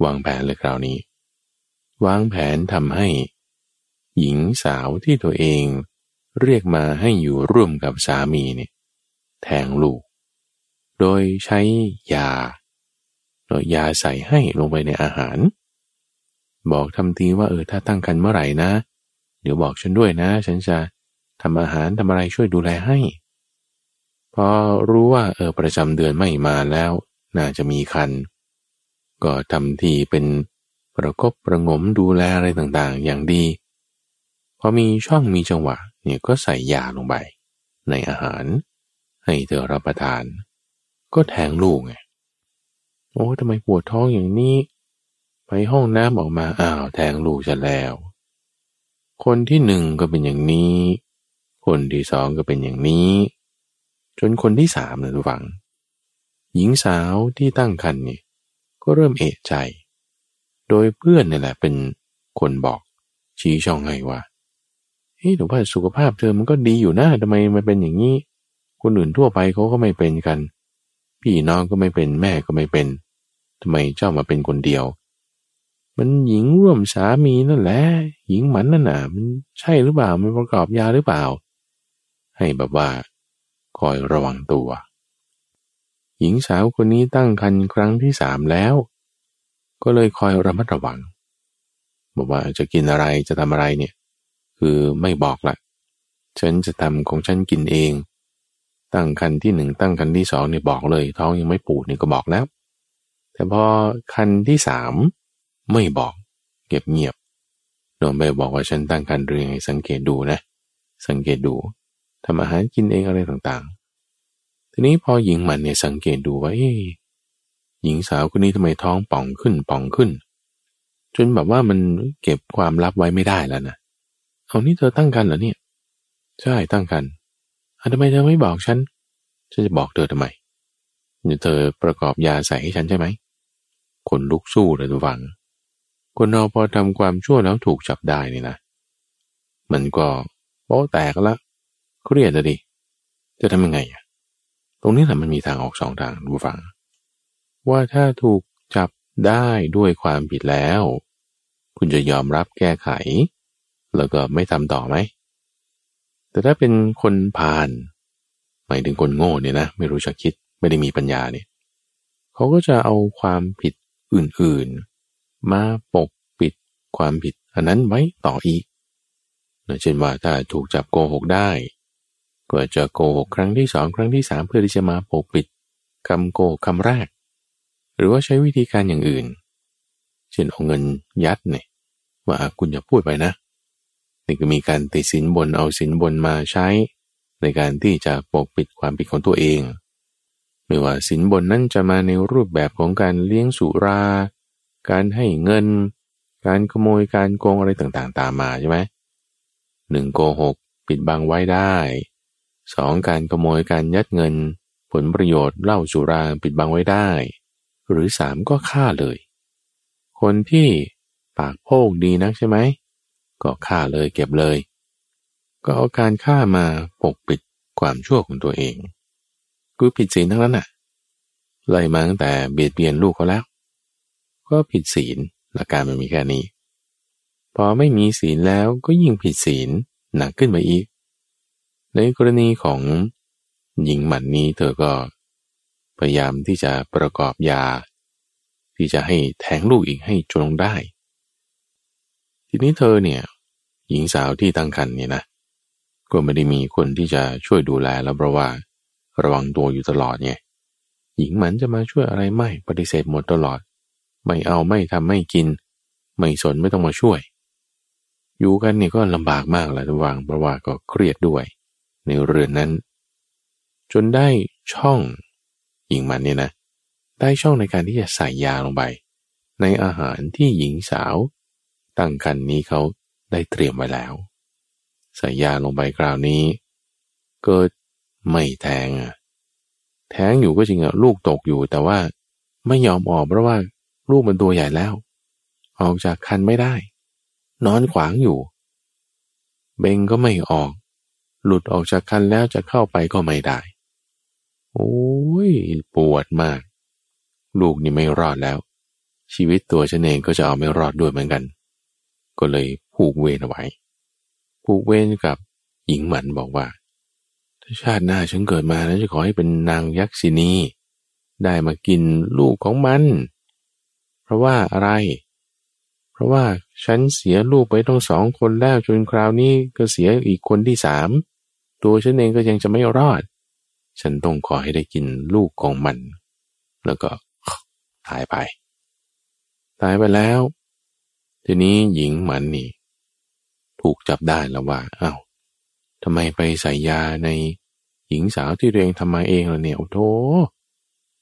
วางแผนเลยคราวนี้ วางแผนทำให้ หญิงสาวที่ตัวเองเรียกมาให้อยู่ร่วมกับสามีเนี่ยแทงลูก โดยใช้ยาโดยยาใส่ให้ลงไปในอาหาร บอกทำทีว่าเออถ้าตั้งคันเมื่อไหร่นะ เดี๋ยวบอกฉันด้วยนะ ฉันจะ ทำอาหารทำอะไรช่วยดูแลให้พอรู้ว่าเออประจำเดือนไม่มาแล้ว น่าจะมีคัน ก็ทำทีเป็นประกบประงมดูแลอะไรต่างๆ อย่างดี พอมีช่องมีจังหวะเนี่ยก็ใส่ยาลงไป ในอาหาร ให้เธอรับประทาน ก็แทงลูกไงโอ้ทำไมปวดท้องอย่างนี้ ไปห้องน้ำออกมาอ้าวแทงลูกจะแล้ว คนที่หนึ่งก็เป็นอย่างนี้ คนที่สองก็เป็นอย่างนี้ จนคนที่สามนะทุกฝัง หญิงสาวที่ตั้งครรภ์นี่ก็เริ่มเอะใจ โดยเพื่อนนี่แหละเป็นคนบอก ชี้ช่องให้ว่าเฮ้ยหรือว่าสุขภาพเธอมันก็ดีอยู่นะทำไมมันเป็นอย่างนี้ คนอื่นทั่วไปเขาก็ไม่เป็นกัน พี่น้องก็ไม่เป็นแม่ก็ไม่เป็นทำไมเจ้ามาเป็นคนเดียว มันหญิงร่วมสามีนั่นแหละ หญิงหมันนั่นน่ะ มันใช่หรือเปล่า มันประกอบยาหรือเปล่า ให้แบบว่า คอยระวังตัว หญิงสาวคนนี้ตั้งครรภ์ครั้งที่สามแล้ว ก็เลยคอยระมัดระวัง บอกว่าจะกินอะไรจะทำอะไรเนี่ย คือไม่บอกละฉันจะทำของฉันกินเอง ตั้งคันที่หนึ่งตั้งคันที่สองเนี่ยบอกเลย ท้องยังไม่ปูดเนี่ยก็บอกแล้ว แต่พอคันที่สามไม่บอก เก็บเงียบโดนไปบอกว่าฉันตั้งคันเรื่องสังเกตดูนะ สังเกตดู ทำอาหารกินเองอะไรต่างๆ ทีนี้พอหญิงมันเนี่ยสังเกตดูว่าหญิงสาวคนนี้ทำไมท้องป่องขึ้นป่องขึ้น จนแบบว่ามันเก็บความลับไว้ไม่ได้แล้วนะเอานี่เธอตั้งกันเหรอเนี่ย ใช่ตั้งกันอะทำไมเธอไม่บอกฉัน ฉันจะบอกเธอทำไมเธอประกอบยาใส่ให้ฉันใช่ไหม คนลุกสู้เลยทุกฝัง คนเราพอทำความชั่วแล้วถูกจับได้นี่นะ มันก็โป๊แตกละ เครียดเลยดิจะทำยังไงอะตรงนี้แหละมันมีทางออกสองทางทุกฝัง ว่าถ้าถูกจับได้ด้วยความผิดแล้ว คุณจะยอมรับแก้ไข แล้วก็ไม่ทำต่อไหม แต่ถ้าเป็นคนพาลหมายถึงคนโง่เนี่ยนะไม่รู้จักคิดไม่ได้มีปัญญาเนี่ยเขาก็จะเอาความผิดอื่นๆ มาปกปิดความผิดอันนั้นไว้ต่ออีกเช่นว่าถ้าถูกจับโกหกได้ ก็จะโกหกครั้งที่สองครั้งที่สามเพื่อที่จะมาปกปิดคำโกหกคำแรก หรือว่าใช้วิธีการอย่างอื่น เช่นเอาเงินยัดเนี่ยว่าคุณอย่าพูดไปนะ นี่ก็มีการติดสินบนเอาสินบนมาใช้ ในการที่จะปกปิดความผิดของตัวเอง ไม่ว่าสินบนนั้นจะมาในรูปแบบของการเลี้ยงสุรา การให้เงิน การขโมยการโกงอะไรต่างๆ ตามมาใช่ไหมหนึ่งโกหกปิดบังไว้ได้ สองการขโมยการยัดเงิน ผลประโยชน์เล่าสุราปิดบังไว้ได้ หรือสามก็ฆ่าเลย คนที่ปากโพกดีนักใช่ไหม ก็ฆ่าเลยเก็บเลย ก็เอาการฆ่ามาปกปิดความชั่วของตัวเองกูผิดศีลทั้งนั้นน่ะไล่มาตั้งแต่เบียดเบียนลูกเขาแล้ว ก็ผิดศีลหลักการมันมีแค่นี้ พอไม่มีศีลแล้วก็ยิ่งผิดศีลหนักขึ้นมาอีก ในกรณีของหญิงหมันนี้เธอก็ พยายามที่จะประกอบยา ที่จะให้แทงลูกอีกให้จงได้ ทีนี้เธอเนี่ย หญิงสาวที่ตั้งครรภ์เนี่ยนะก็ไม่ได้มีคนที่จะช่วยดูแลแล้วเพราะว่า ระวังตัวอยู่ตลอดไงหญิงหมันจะมาช่วยอะไรไม่ปฏิเสธหมดตลอด ไม่เอาไม่ทำไม่กิน ไม่สนไม่ต้องมาช่วย อยู่กันนี่ก็ลำบากมากแหละระวังเพราะว่าก็เครียดด้วย ในเรือนนั้น จนได้ช่องหญิงมันเนี่ยนะ ได้ช่องในการที่จะใส่ยาลงไป ในอาหารที่หญิงสาวตั้งคันนี้เขาได้เตรียมไว้แล้ว ใส่ยาลงไปคราวนี้ เกิดไม่แทงอะแทงอยู่ก็จริงอะลูกตกอยู่แต่ว่าไม่ยอมออกเพราะว่าลูกมันตัวใหญ่แล้ว ออกจากคันไม่ได้ นอนขวางอยู่ เบงก็ไม่ออก หลุดออกจากคันแล้วจะเข้าไปก็ไม่ได้ โอ้ยปวดมาก ลูกนี่ไม่รอดแล้ว ชีวิตตัวฉันเองก็จะเอาไม่รอดด้วยเหมือนกัน ก็เลยผูกเวรเอาไว้ ผูกเวรกับหญิงหมันบอกว่า ถ้าชาติหน้าฉันเกิดมาแล้วจะขอให้เป็นนางยักษินี ได้มากินลูกของมัน เพราะว่าอะไร เพราะว่าฉันเสียลูกไปต้องสองคนแล้วจนคราวนี้ก็เสียอีกคนที่สาม ตัวฉันเองก็ยังจะไม่รอด ฉันต้องขอให้ได้กินลูกของมัน แล้วก็หายไปตายไปแล้ว ทีนี้หญิงหมันนี่ ถูกจับได้แล้วว่าอา้าวทำไมไปใส่ยาในหญิงสาวที่เรียงทำมาเองล่ะเนี่ยโอ้โถ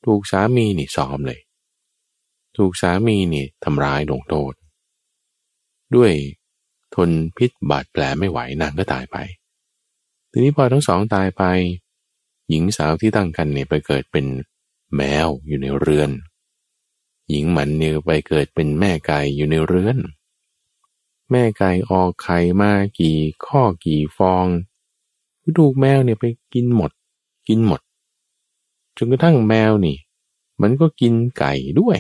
ถูกสามีนี่ซ้อมเลย ถูกสามีนี่ทำร้ายลงโทษ ด้วยทนพิษบาดแผลไม่ไหวนางก็ตายไป ทีนี้พอทั้งสองตายไป หญิงสาวที่ตั้งกันเนี่ยไปเกิดเป็นแมวอยู่ในเรือน หญิงหมันเนี่ยไปเกิดเป็นแม่ไก่อยู่ในเรือน แม่ไก่ออกไข่มากี่ข้อกี่ฟองถูกแมวเนี่ยไปกินหมด กินหมดจนกระทั่งแมวนี่ มันก็กินไก่ด้วย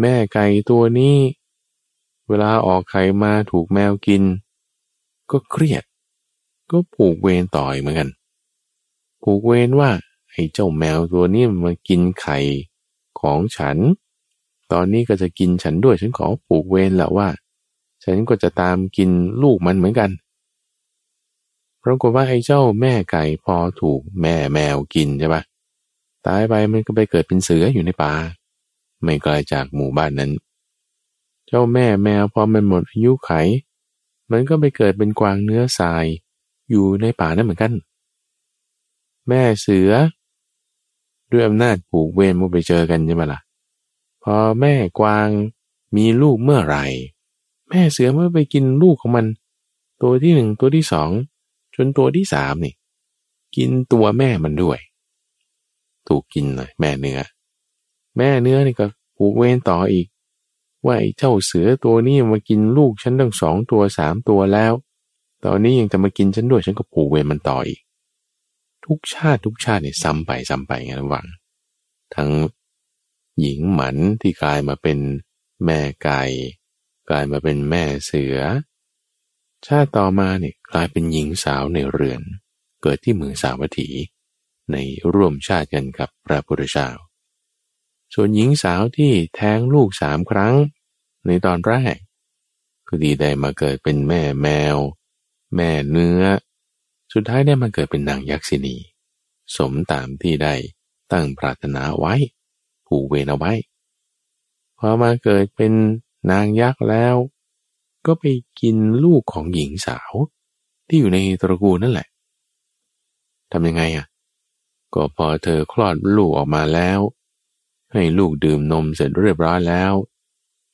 แม่ไก่ตัวนี้ เวลาออกไข่มาถูกแมวกิน ก็เครียด ก็ผูกเวรต่อยเหมือนกัน ผูกเวรว่าไอ้เจ้าแมวตัวนี้มากินไข่ของฉัน ตอนนี้ก็จะกินฉันด้วยฉันขอผูกเวรแหละว่า ฉันก็จะตามกินลูกมันเหมือนกันปรากฏว่าไอ้เจ้าแม่ไก่พอถูกแม่แมวกินใช่ปะตายไปมันก็ไปเกิดเป็นเสืออยู่ในป่าไม่ไกลจากหมู่บ้านนั้น เจ้าแม่แมวพอมันหมดอายุไข มันก็ไปเกิดเป็นกวางเนื้อทราย อยู่ในป่านั่นเหมือนกัน แม่เสือ ด้วยอำนาจผูกเวรมันไปเจอกันใช่ไหมล่ะ พอแม่กวางมีลูกเมื่อไหร่ แม่เสือเมื่อไปกินลูกของมัน ตัวที่หนึ่งตัวที่สองจนตัวที่สามนี่ กินตัวแม่มันด้วย ถูกกินเลยแม่เนื้อ แม่เนื้อนี่ก็ผูกเวรต่ออีกว่าไอ้เจ้าเสือตัวนี้มากินลูกฉันตั้งสองตัวสามตัวแล้ว ตอนนี้ยังจะมากินฉันด้วยฉันก็ผูกเวรมันต่ออีก ทุกชาติทุกชาติเนี่ยซ้ำไปซ้ำไปไงระหว่างทั้งหญิงหมันที่กลายมาเป็นแม่ไก่กลายมาเป็นแม่เสือ ชาติต่อมาเนี่ยกลายเป็นหญิงสาวในเรือน เกิดที่เมืองสาวัตถี ในร่วมชาติกันกับพระพุทธเจ้าส่วนหญิงสาวที่แท้งลูกสามครั้ง ในตอนแรกก็ดีได้มาเกิดเป็นแม่แมว แม่เนื้อ สุดท้ายได้มาเกิดเป็นนางยักษินี สมตามที่ได้ตั้งปรารถนาไว้ผูกเวรเอาไว้ พอมาเกิดเป็นนางยักษ์แล้ว ก็ไปกินลูกของหญิงสาว ที่อยู่ในตระกูลนั่นแหละทำยังไงอะ ก็พอเธอคลอดลูกออกมาแล้ว ให้ลูกดื่มนมเสร็จเรียบร้อยแล้ว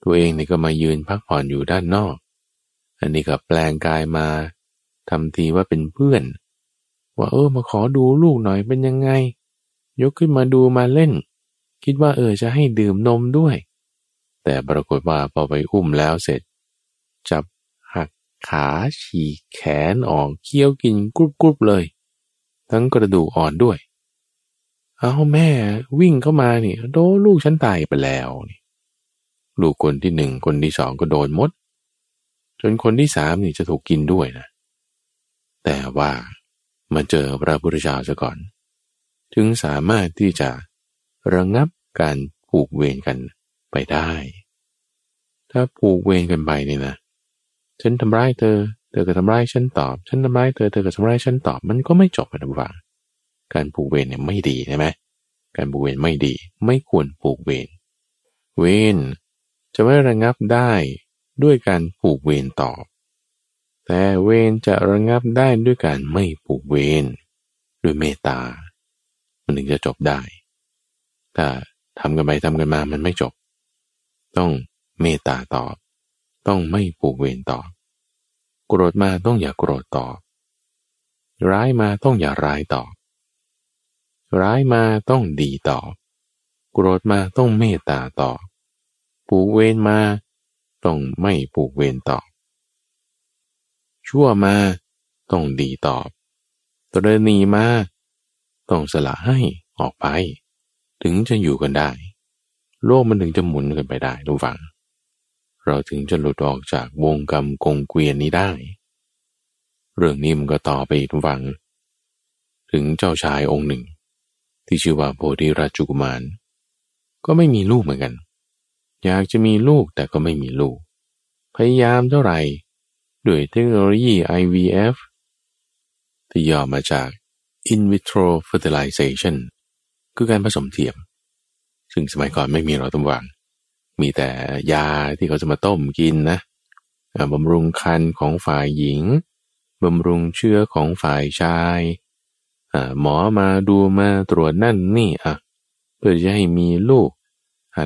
ตัวเองนี่ก็มายืนพักผ่อนอยู่ด้านนอก อันนี้ก็แปลงกายมา ทำทีว่าเป็นเพื่อน ว่าเออมาขอดูลูกหน่อยเป็นยังไง ยกขึ้นมาดูมาเล่น คิดว่าเออจะให้ดื่มนมด้วย แต่ปรากฏว่าพอไปอุ้มแล้วเสร็จ จับหักขาฉีกแขนออกเคี้ยวกินกรุบกรุบเลย ทั้งกระดูกอ่อนด้วย เอาแม่วิ่งเข้ามานี่โดลูกฉันตายไปแล้วนี่ลูกคนที่หนึ่งคนที่สองก็โดนมด จนคนที่สามนี่จะถูกกินด้วยนะ แต่ว่ามาเจอพระพุทธเจ้าซะก่อน ถึงสามารถที่จะระงงับการผูกเวรกันไปได้ ถ้าผูกเวรกันไปเนี่ยนะ ฉันทำร้ายเธอ เธอก็ทำร้ายฉันตอบ ฉันทำร้ายเธอ เธอก็ทำร้ายฉันตอบ มันก็ไม่จบกันทุกฝัง การผูกเวรเนี่ยไม่ดีใช่ไหมการผูกเวรไม่ดี ไม่ควรผูกเวร เวรจะไม่ระงับได้ด้วยการผูกเวรตอบ แต่เวรจะระงับได้ด้วยการไม่ผูกเวรด้วยเมตตา มันถึงจะจบได้ ถ้าทำกันไปทำกันมามันไม่จบ ต้องเมตตาตอบ ต้องไม่ผูกเวรตอบ โกรธมาต้องอย่าโกรธตอบ ร้ายมาต้องอย่าร้ายตอบ ร้ายมาต้องดีตอบ โกรธมาต้องเมตตาตอบ ผูกเวรมาต้องไม่ผูกเวรตอบ ชั่วมา ต้องดีตอบตรณีมา ต้องสละให้ออกไป ถึงจะอยู่กันได้ โลกมันถึงจะหมุนกันไปได้ทุกฝัง เราถึงจะหลุดออกจากวงกรรมกงเกวียนนี้ได้ เรื่องนี้มันก็ต่อไปทุกฝัง ถึงเจ้าชายองค์หนึ่ง ที่ชื่อว่าโพธิราชุกุมาร ก็ไม่มีลูกเหมือนกัน อยากจะมีลูกแต่ก็ไม่มีลูก พยายามเท่าไหร่ ด้วยเทคโนโลยี IVF ที่ย่อมาจาก in vitro fertilization คือการผสมเทียม ซึ่งสมัยก่อนไม่มีเราต้องวางมีแต่ยาที่เขาจะมาต้มกินนะบำรุงคันของฝ่ายหญิง บำรุงเชื้อของฝ่ายชายหมอมาดูมาตรวจนั่นนี่อะเพื่อจะให้มีลูก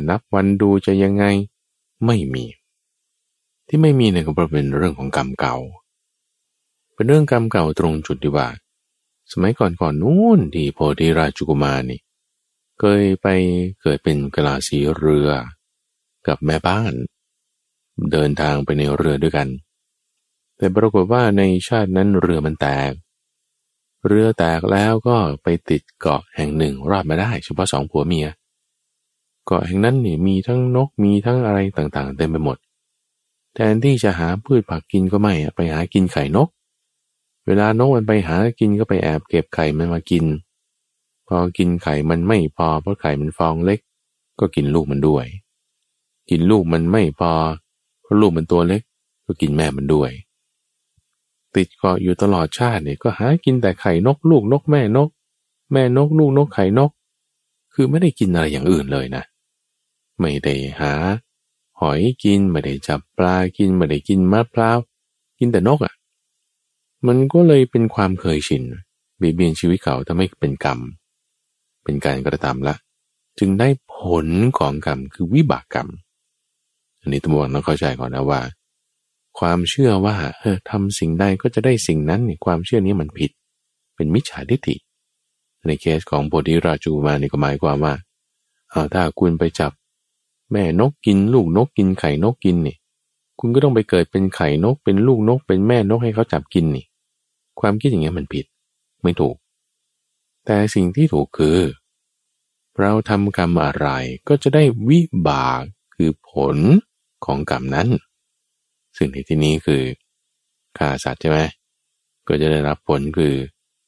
นับวันดูจะยังไงไม่มี ที่ไม่มีเนี่ยก็เพราะเป็นเรื่องของกรรมเก่า เป็นเรื่องกรรมเก่าตรงจุดที่ว่า สมัยก่อนก่อนนู้นที่โพธิราชกุมารนี่เคยไปเกิดเป็นกลาสีเรือกับแม่บ้าน เดินทางไปในเรือด้วยกัน แต่ปรากฏว่าในชาตินั้นเรือมันแตก เรือแตกแล้วก็ไปติดเกาะแห่งหนึ่งรอดมาได้เฉพาะสองผัวเมียเกาะแห่งนั้นนี่มีทั้งนกมีทั้งอะไรต่างๆเต็มไปหมด แทนที่จะหาพืชผักกินก็ไม่ไปหากินไข่นก เวลานกมันไปหากินก็ไปแอบเก็บไข่มันมากิน พอกินไข่มันไม่พอเพราะไข่มันฟองเล็ก ก็กินลูกมันด้วย กินลูกมันไม่พอ เพราะลูกมันตัวเล็ก ก็กินแม่มันด้วย ติดเกาะอยู่ตลอดชาติเนี่ยก็หากินแต่ไข่นกลูกนกแม่นก แม่นกลูกนกไข่นก คือไม่ได้กินอะไรอย่างอื่นเลยนะ ไม่ได้หา หอยกินไม่ได้จับปลากินไม่ได้กินมะพร้าวกินแต่นกอะ่ะ มันก็เลยเป็นความเคยชินเบียดเบียนชีวิตเขาทำให้เป็นกรรม เป็นการกระทำละ จึงได้ผลของกรรมคือวิบากกรรม อันนี้ตัวต้องเข้าใจก่อนนะว่า ความเชื่อว่าเออทำสิ่งใดก็จะได้สิ่งนั้นเนี่ยความเชื่อนี้มันผิด เป็นมิจฉาทิฏฐิในเคสของโพธิราชูมานี่ก็หมายความว่าเอาถ้าคุณไปจับ แม่นกกินลูกนกกินไข่นกกินนี่ คุณก็ต้องไปเกิดเป็นไข่นกเป็นลูกนก เป็นแม่นกให้เขาจับกินนี่ ความคิดอย่างเงี้ยมันผิด ไม่ถูก แต่สิ่งที่ถูกคือ เราทำกรรมอะไรก็จะได้วิบากคือผลของกรรมนั้น ซึ่งในที่นี้คือฆ่าสัตว์ใช่ไหมก็จะได้รับผลคือ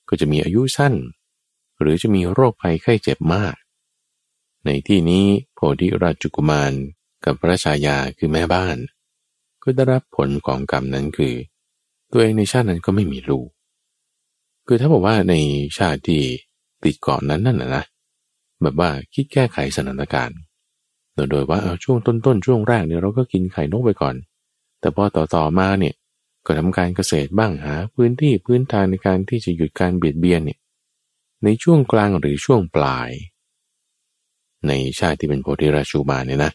ก็จะมีอายุสั้น หรือจะมีโรคภัยไข้เจ็บมาก ในที่นี้โพธิราชกุมารกับพระชายาคือแม่บ้าน ก็ได้รับผลของกรรมนั้นคือ ตัวเองในชาตินั้นก็ไม่มีลูก คือถ้าบอกว่าในชาติที่ติดเกาะนั้นนั่นนะแบบว่าคิดแก้ไขสถานการณ์โดยว่าเอาช่วงต้นๆช่วงแรกเนี่ยเราก็กินไข่นกไปก่อน แต่พอต่อๆมาเนี่ยก็ทำการเกษตรบ้างหา พื้นที่พื้นทางในการที่จะหยุดการเบียดเบียนเนี่ยในช่วงกลางหรือช่วงปลาย ในชาติที่เป็นโพธิราชูมาเนี่ยนะ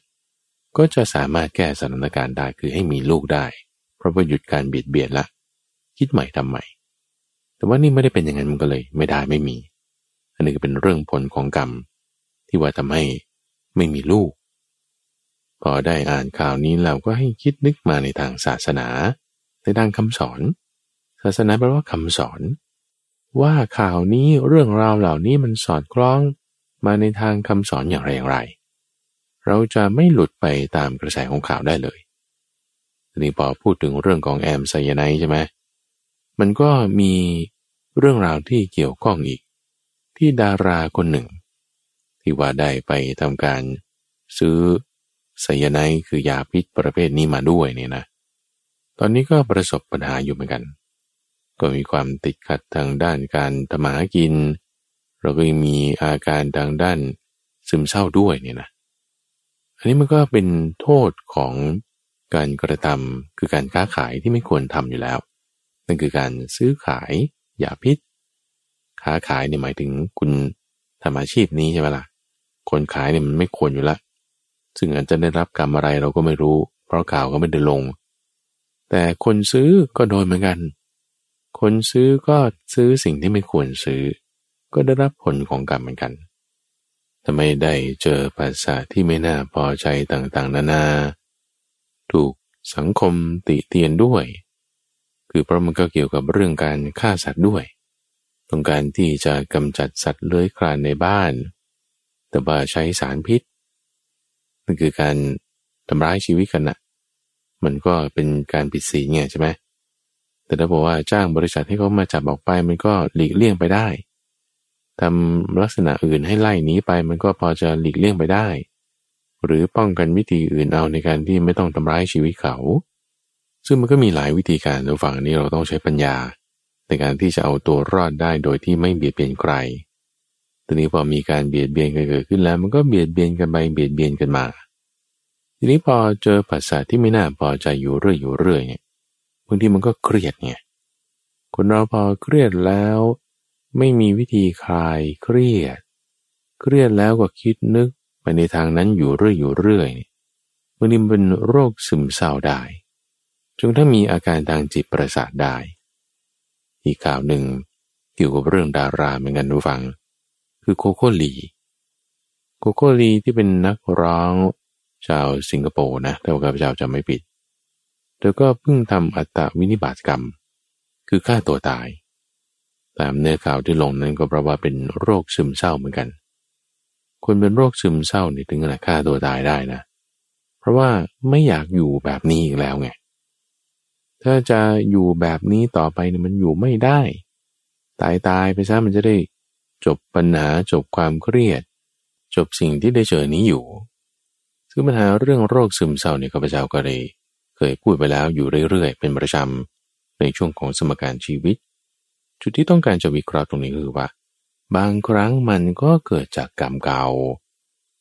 ก็จะสามารถแก้สถานการณ์ได้คือให้มีลูกได้ เพราะว่าหยุดการเบียดเบียนละ คิดใหม่ทำใหม่ แต่ว่านี่ไม่ได้เป็นอย่างนั้นมันก็เลย ไม่ได้ไม่มี อันนี้ก็เป็นเรื่องผลของกรรม ที่ว่าทำให้ไม่มีลูก พอได้อ่านข่าวนี้เราก็ให้คิดนึกมาในทางศาสนา ในทางคำสอน ศาสนาแปลว่าคำสอนว่าข่าวนี้เรื่องราวเหล่านี้มันสอดคล้อง มาในทางคำสอนอย่างไรอย่างไร เราจะไม่หลุดไปตามกระแสของข่าวได้เลยทีนี้พอพูดถึงเรื่องของแอมไซยาไนใช่ไหมมันก็มีเรื่องราวที่เกี่ยวข้องอีก ที่ดาราคนหนึ่ง ที่ว่าได้ไปทำการซื้อไซยาไนคือยาพิษประเภทนี้มาด้วยเนี่ยนะ ตอนนี้ก็ประสบปัญหาอยู่เหมือนกัน ก็มีความติดขัดทางด้านการทำมาหากิน เราก็ยังมีอาการทางด้านซึมเศร้าด้วยเนี่ยนะอันนี้มันก็เป็นโทษของการกระทำคือการค้าขายที่ไม่ควรทำอยู่แล้ว นั่นคือการซื้อขายยาพิษ ค้าขายเนี่ยหมายถึงคุณทำอาชีพนี้ใช่ไหมล่ะ คนขายเนี่ยมันไม่ควรอยู่ละ ซึ่งอาจจะได้รับกรรมอะไรเราก็ไม่รู้ เพราะข่าวก็ไม่ได้ลง แต่คนซื้อก็โดนเหมือนกัน คนซื้อก็ซื้อสิ่งที่ไม่ควรซื้อ ก็ได้รับผลของกรรมเหมือนกันทำไมได้เจอภาษาที่ไม่น่าพอใจต่างๆ นานา ถูกสังคมติเตียนด้วย คือเพราะมันก็เกี่ยวกับเรื่องการฆ่าสัตว์ด้วย ต้องการที่จะกำจัดสัตว์เลื้อยคลานในบ้าน แต่ว่าใช้สารพิษนั่นคือการทำร้ายชีวิตกันนะ่ะมันก็เป็นการผิดศีลไงใช่ไหมแต่ถ้าบอกว่าจ้างบริษัทให้เขามาจับออกไปมันก็หลีกเลี่ยงไปได้ ทำลักษณะอื่นให้ไล่หนีไปมันก็พอจะหลีกเลี่ยงไปได้ หรือป้องกันวิธีอื่นเอาในการที่ไม่ต้องทำร้ายชีวิตเขา ซึ่งมันก็มีหลายวิธีการในฝั่งนี้เราต้องใช้ปัญญา ในการที่จะเอาตัวรอดได้โดยที่ไม่เบียดเบียนใครทีนี้พอมีการเบียดเบียนกันเกิดขึ้นแล้ว มันก็เบียดเบียนกันไปเบียดเบียนกันมา ทีนี้พอเจอภาษาที่ไม่น่าพอใจอยู่เรื่อยอยู่เรื่อยเนี่ยบางทีมันก็เครียดเนี่ยคนเราพอเครียดแล้ว ไม่มีวิธีคลายเครียด เครียดแล้วก็คิดนึกไปในทางนั้นอยู่เรื่อยอยู่เรื่อยบางทีมันเป็นโรคซึมเศร้าได้จนถ้ามีอาการทางจิตประสาทได้ อีกข่าวหนึ่งเกี่ยวกับเรื่องดาราเหมือนกันดูฟัง คือโคโค่ลี โคโค่ลีที่เป็นนักร้องชาวสิงคโปร์นะแต่ว่าข้าพเจ้าจะไม่ปิดเธอก็เพิ่งทำอัตวินิบาตกรรม คือฆ่าตัวตาย ตามเนื้อข่าวที่ลงนั้นก็เพราะว่าเป็นโรคซึมเศร้าเหมือนกัน คนเป็นโรคซึมเศร้านี่ถึงขนาดฆ่าตัวตายได้นะ เพราะว่าไม่อยากอยู่แบบนี้อีกแล้วไง ถ้าจะอยู่แบบนี้ต่อไปเนี่ยมันอยู่ไม่ได้ ตายตายไปซะมันจะได้จบปัญหาจบความเครียด จบสิ่งที่ได้เจอนี้อยู่ ซึ่งปัญหาเรื่องโรคซึมเศร้าเนี่ยข้าพเจ้าก็ได้เคยพูดไปแล้วอยู่เรื่อยๆ เป็นประจำในช่วงของสมการชีวิต จุดที่ต้องการจะวิเคราะห์ตรงนี้คือว่า บางครั้งมันก็เกิดจากกรรมเก่า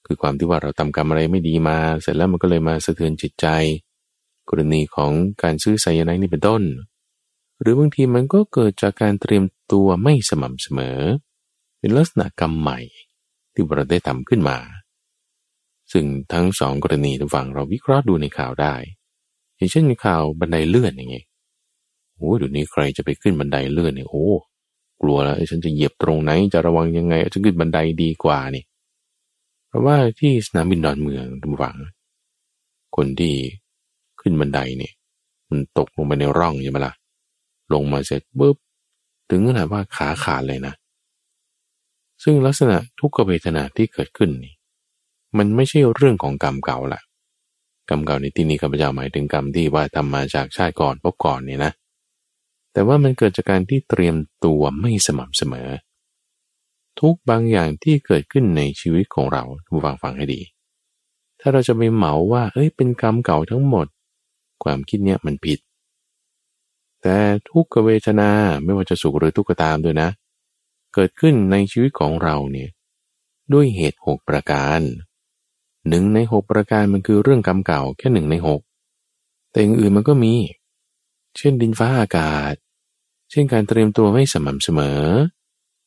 คือความที่ว่าเราทำกรรมอะไรไม่ดีมา เสร็จแล้วมันก็เลยมาสะเทือนจิตใจ กรณีของการซื้อไซยาไนนี่เป็นต้น หรือบางทีมันก็เกิดจากการเตรียมตัวไม่สม่ำเสมอ เป็นลักษณะกรรมใหม่ที่เราได้ทำขึ้นมา ซึ่งทั้งสองกรณีทุกฝั่งเราวิเคราะห์ดูในข่าวได้อย่างเช่นข่าวบันไดเลื่อนอย่างเงี้ย โอ้เดี๋ยวนี้ใครจะไปขึ้นบันไดเลื่อนเนี่ยโอ้กลัวแล้วฉันจะเหยียบตรงไหนจะระวังยังไงจะขึ้นบันไดดีกว่านี่ เพราะว่าที่สนามบินดอนเมืองทุกฝั่งคนที่ขึ้นบันไดเนี่ย มันตกลงไปในร่องใช่ไหมล่ะ ลงมาเสร็จปุ๊บถึงขนาดว่าขาขาดเลยนะ ซึ่งลักษณะทุกขเวทนาที่เกิดขึ้นนี่ มันไม่ใช่เรื่องของกรรมเก่าละกรรมเก่าในที่นี้ข้าพเจ้าหมายถึงกรรมที่ว่าทำมาจากชาติก่อนพบก่อนเนี่ยนะ แต่ว่ามันเกิดจากการที่เตรียมตัวไม่สม่ำเสมอ ทุกบางอย่างที่เกิดขึ้นในชีวิตของเราผู้ฟังฟังให้ดี ถ้าเราจะไปเหมาว่า เอ้ยเป็นกรรมเก่าทั้งหมด ความคิดเนี้ยมันผิด แต่ทุกขเวทนาไม่ว่าจะสุขหรือทุกข์ก็ตามด้วยนะ เกิดขึ้นในชีวิตของเราเนี่ยด้วยเหตุหกประการหนึ่งในหกประการมันคือเรื่องกรรมเก่าแค่หนึ่งในหกแต่อย่างอื่นมันก็มี เช่นดินฟ้าอากาศ เช่นการเตรียมตัวไม่สม่ำเสมอ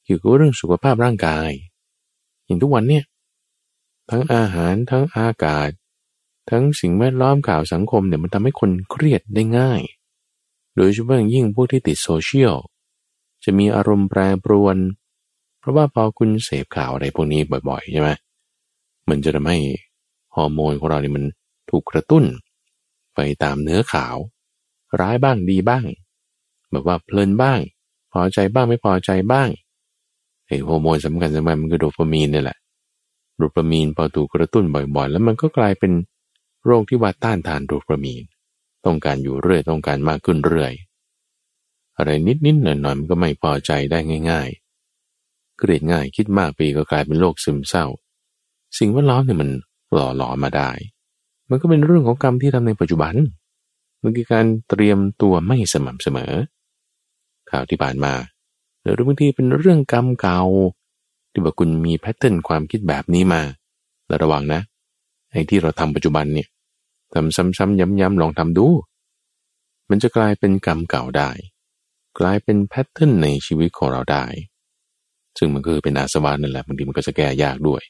เกี่ยวกับเรื่องสุขภาพร่างกาย อย่างทุกวันเนี่ย ทั้งอาหารทั้งอากาศ ทั้งสิ่งแวดล้อมข่าวสังคมเนี่ยมันทำให้คนเครียดได้ง่าย โดยเฉพาะยิ่งพวกที่ติดโซเชียลจะมีอารมณ์แปรปรวน เพราะว่าพอคุณเสพข่าวอะไรพวกนี้บ่อยๆใช่ไหมมันจะทำให้ฮอร์โมนของเราเนี่ยมันถูกกระตุ้น ไปตามเนื้อข่าว ร้ายบ้างดีบ้าง แบบว่าเพลินบ้าง พอใจบ้างไม่พอใจบ้างไอ้ฮอร์โมนสำคัญสำคัญมันคือโดปามีนนี่แหละโดปามีนพอถูกกระตุ้นบ่อยๆ แล้วมันก็กลายเป็นโรคที่ว่าต้านทานโดปามีน ต้องการอยู่เรื่อยต้องการมากขึ้นเรื่อย อะไรนิดๆหน่อยๆมันก็ไม่พอใจได้ง่าย ๆ เกลียดง่ายคิดมากปีก็กลายเป็นโรคซึมเศร้า สิ่งแวดล้อมเนี่ยมันหล่อหลอมาได้ มันก็เป็นเรื่องของกรรมที่ทำในปัจจุบันมันคือการเตรียมตัวไม่สม่ำเสมอ ข่าวที่ผ่านมาหรือบางทีเป็นเรื่องกรรมเก่าที่ว่าคุณมีแพทเทิร์นความคิดแบบนี้มาและระวังนะไอ้ที่เราทำปัจจุบันเนี่ยทำซ้ำๆย้ำๆลองทำดู มันจะกลายเป็นกรรมเก่าได้ กลายเป็นแพทเทิร์นในชีวิตของเราได้ ซึ่งมันคือเป็นอาสวะนั่นแหละบางทีมันก็จะแก้ยากด้วย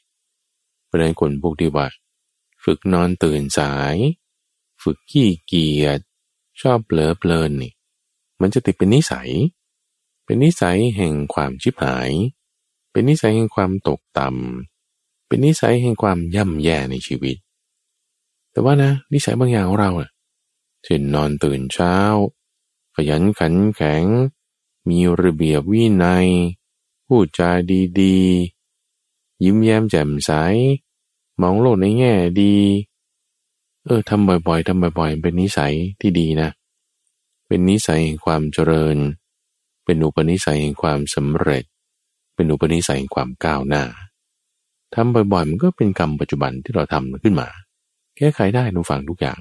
เพราะนั้นคนพวกที่ว่า ฝึกนอนตื่นสาย ฝึกขี้เกียจชอบเผลอเพลินนี่ มันจะติดเป็นนิสัย เป็นนิสัยแห่งความชิบหาย เป็นนิสัยแห่งความตกต่ำ เป็นนิสัยแห่งความย่ำแย่ในชีวิต แต่ว่านะ นิสัยบางอย่างของเราอะเช่นนอนตื่นเช้า ขยันขันแข็ง มีระเบียบวินัย พูดจาดีๆ ยิ้มแย้มแจ่มใส มองโลกในแง่ดี เออทำบ่อยๆทำบ่อยๆ เป็นนิสัยที่ดีนะ เป็นนิสัยแห่งความเจริญ เป็นอุปนิสัยแห่งความสำเร็จ เป็นอุปนิสัยแห่งความก้าวหน้าทำบ่อยๆมันก็เป็นกรรมปัจจุบันที่เราทำขึ้นมา แก้ไขได้ทุกฝั่งทุกอย่าง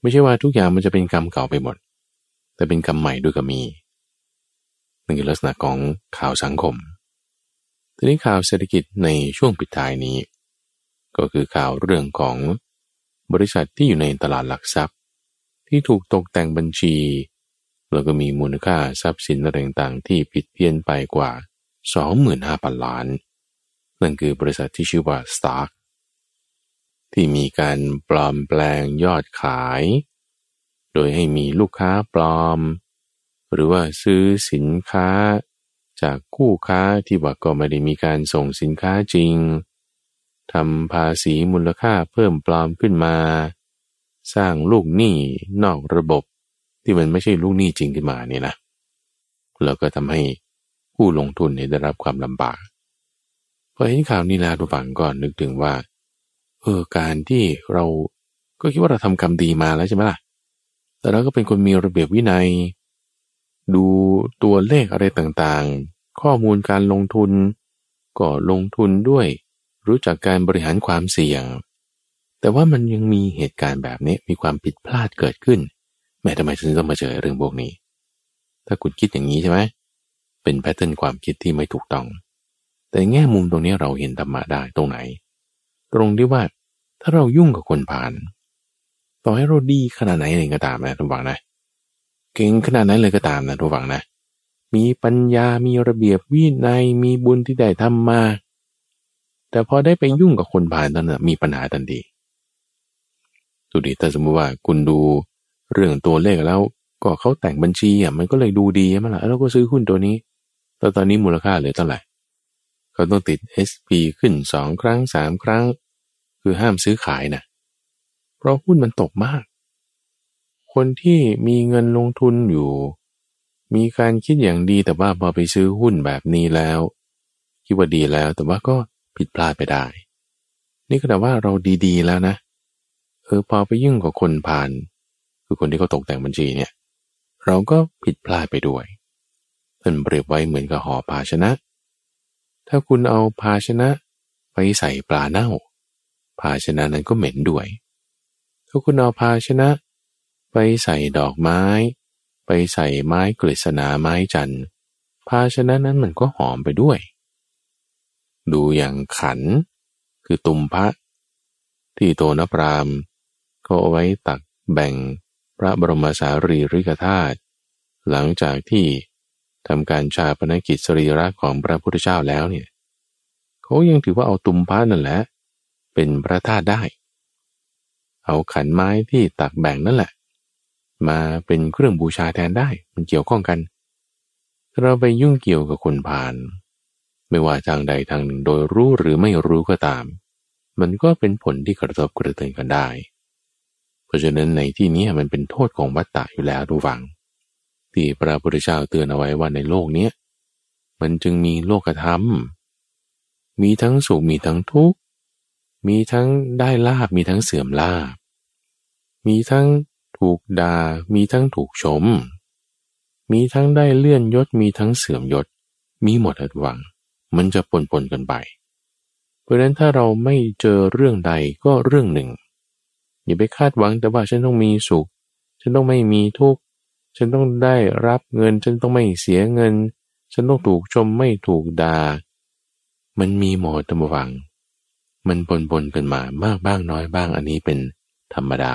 ไม่ใช่ว่าทุกอย่างมันจะเป็นกรรมเก่าไปหมด แต่เป็นกรรมใหม่ด้วยก็มีนั่นคือลักษณะของข่าวสังคม ทีนี้ข่าวเศรษฐกิจในช่วงปิดท้ายนี้ ก็คือข่าวเรื่องของบริษัทที่อยู่ในตลาดหลักทรัพย์ ที่ถูกตกแต่งบัญชี แล้วก็มีมูลค่าทรัพย์สินอะไรต่างๆที่ผิดเพี้ยนไปกว่า 25,000 ล้าน นั่นคือบริษัทที่ชื่อว่า Stark ที่มีการปลอมแปลงยอดขาย โดยให้มีลูกค้าปลอม หรือว่าซื้อสินค้าจากคู่ค้าที่ว่าก็ไม่ได้มีการส่งสินค้าจริงทำภาษีมูลค่าเพิ่มปลอมขึ้นมา สร้างลูกหนี้นอกระบบที่มันไม่ใช่ลูกหนี้จริงขึ้นมาเนี่ยนะแล้วก็ทำให้ผู้ลงทุนเนี่ยได้รับความลำบากพอเห็นข่าวนี้แล้วทุกฝั่งก็นึกถึงว่าเออการที่เราก็คิดว่าเราทำกรรมดีมาแล้วใช่ไหมล่ะแต่เราก็เป็นคนมีระเบียบวินัย ดูตัวเลขอะไรต่างๆ ข้อมูลการลงทุน ก็ลงทุนด้วย รู้จักการบริหารความเสี่ยง แต่ว่ามันยังมีเหตุการณ์แบบนี้มีความผิดพลาดเกิดขึ้น แม้ทำไมฉันต้องมาเจอเรื่องพวกนี้ ถ้าคุณคิดอย่างนี้ใช่ไหมเป็นแพทเทิร์นความคิดที่ไม่ถูกต้อง แต่แง่มุมตรงนี้เราเห็นธรรมะได้ตรงไหน ตรงที่ว่าถ้าเรายุ่งกับคนผ่าน ต่อให้เราดีขนาดไหนเองก็ตามนะทุกฝังนะ เก่งขนาดไหนเลยก็ตามนะทุกฝังนะ มีปัญญา มีระเบียบวินัย มีบุญที่ได้ทำมา แต่พอได้ไปยุ่งกับคนผ่านตอนนั้นมีปัญหาทันที สุดีถ้าสมมติว่าคุณดูเรื่องตัวเลขแล้วก็เขาแต่งบัญชีอะมันก็เลยดูดีมั้งล่ะแล้วก็ซื้อหุ้นตัวนี้แล้วตอนนี้มูลค่าเหลือเท่าไหร่เขาต้องติด SP ขึ้นสองครั้งสามครั้ง คือห้ามซื้อขายนะเพราะหุ้นมันตกมาก คนที่มีเงินลงทุนอยู่ มีการคิดอย่างดีแต่ว่าพอไปซื้อหุ้นแบบนี้แล้ว คิดว่าดีแล้วแต่ว่าก็ผิดพลาดไปได้ นี่ก็แต่ว่าเราดีๆแล้วนะเออพอไปยุ่งกับคนผ่าน คือคนที่เขาตกแต่งบัญชีเนี่ย เราก็ผิดพลาดไปด้วยมันเปรียบไว้เหมือนกับห่อภาชนะ ถ้าคุณเอาภาชนะไปใส่ปลาเน่า ภาชนะนั้นก็เหม็นด้วย ถ้าคุณเอาภาชนะ ไปใส่ดอกไม้ ไปใส่ไม้กฤษณาไม้จันทร์ ภาชนะนั้นมันก็หอมไปด้วย ดูอย่างขัน คือตุมพระ ที่โตนพราม็เอาไว้ตักแบ่งพระบรมสารีริกธาตุหลังจากที่ทำการชาปนกิจสรีระของพระพุทธเจ้าแล้วเนี่ยเขายังถือว่าเอาตุมพระนั่นแหละ เป็นพระธาตุได้ เอาขันไม้ที่ตักแบ่งนั่นแหละ มาเป็นเครื่องบูชาแทนได้มันเกี่ยวข้องกัน เราไปยุ่งเกี่ยวกับคนผ่าน ไม่ว่าทางใดทางหนึ่งโดยรู้หรือไม่รู้ก็ตาม มันก็เป็นผลที่กระทบกระเทือนกันได้ เพราะฉะนั้นในที่นี้มันเป็นโทษของวัตตะอยู่แล้วดูฟัง ที่พระพุทธเจ้าเตือนเอาไว้ว่าในโลกนี้มันจึงมีโลกธรรม มีทั้งสุขมีทั้งทุกข์ มีทั้งได้ลาบมีทั้งเสื่อมลาบ มีทั้งถูกดา่ามีทั้งถูกชม มีทั้งได้เลื่อนยศมีทั้งเสื่อมยศ มีหมดทุกวัง มันจะปนปนกันไป เพราะนั้นถ้าเราไม่เจอเรื่องใดก็เรื่องหนึ่ง อย่าไปคาดหวังแต่ว่าฉันต้องมีสุข ฉันต้องไม่มีทุกข์ฉันต้องได้รับเงิน ฉันต้องไม่เสียเงิน ฉันต้องถูกชมไม่ถูกดา่า มันมีหมดตั้งวัง มันปนปนกันมามากบ้างน้อยบ้างอันนี้เป็นธรรมดา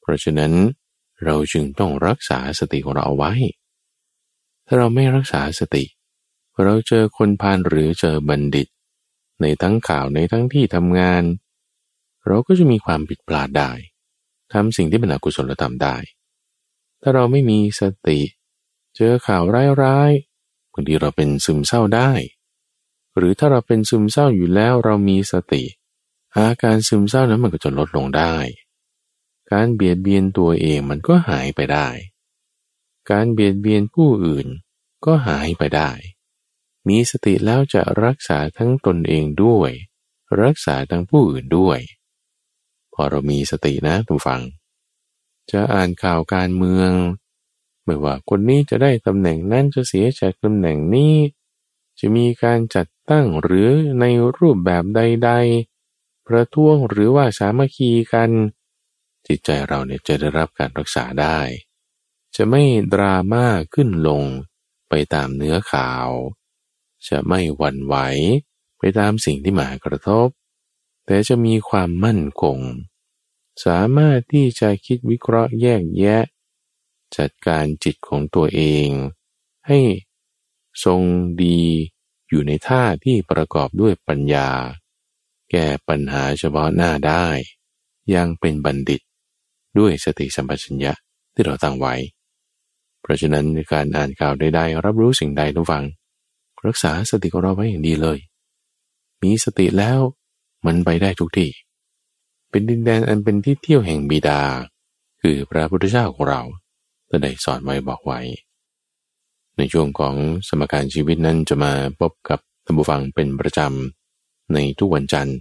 เพราะฉะนั้นเราจึงต้องรักษาสติของเราเอาไว้ ถ้าเราไม่รักษาสติ เราเจอคนพาลหรือเจอบัณฑิต ในทั้งข่าวในทั้งที่ทำงาน เราก็จะมีความผิดพลาดได้ทำสิ่งที่เป็นอกุศลธรรมได้ ถ้าเราไม่มีสติ เจอข่าวร้ายๆบางทีเราเป็นซึมเศร้าได้ หรือถ้าเราเป็นซึมเศร้าอยู่แล้วเรามีสติ อาการซึมเศร้านั้นมันก็จะลดลงได้ การเบียดเบียนตัวเองมันก็หายไปได้ การเบียดเบียนผู้อื่นก็หายไปได้ มีสติแล้วจะรักษาทั้งตนเองด้วย รักษาทั้งผู้อื่นด้วย พอเรามีสตินะทุกฝัง จะอ่านข่าวการเมืองไม่ว่าคนนี้จะได้ตำแหน่งนั้นจะเสียจากตำแหน่งนี้ จะมีการจัดตั้งหรือในรูปแบบใด ๆ ประท้วงหรือว่าสามัคคีกัน จิตใจเราเนี่ยจะได้รับการรักษาได้ จะไม่ดราม่าขึ้นลงไปตามเนื้อข่าว จะไม่หวั่นไหวไปตามสิ่งที่มากระทบ แต่จะมีความมั่นคง สามารถที่จะคิดวิเคราะห์แยกแยะ จัดการจิตของตัวเอง ให้ทรงดีอยู่ในท่าที่ประกอบด้วยปัญญา แก้ปัญหาเฉพาะหน้าได้ ยังเป็นบัณฑิต ด้วยสติสัมปชัญญะที่เราตั้งไว้ เพราะฉะนั้นในการอ่านข่าวใดๆรับรู้สิ่งใดทุกฝัง รักษาสติของเราไว้อย่างดีเลย มีสติแล้ว มันไปได้ทุกที่ เป็นดินแดนอันเป็นที่เที่ยวแห่งบิดา คือพระพุทธเจ้าของเราได้สอนไว้บอกไว้ ในช่วงของสมการชีวิตนั้นจะมาพบกับท่านผู้ฟังเป็นประจำในทุกวันจันทร์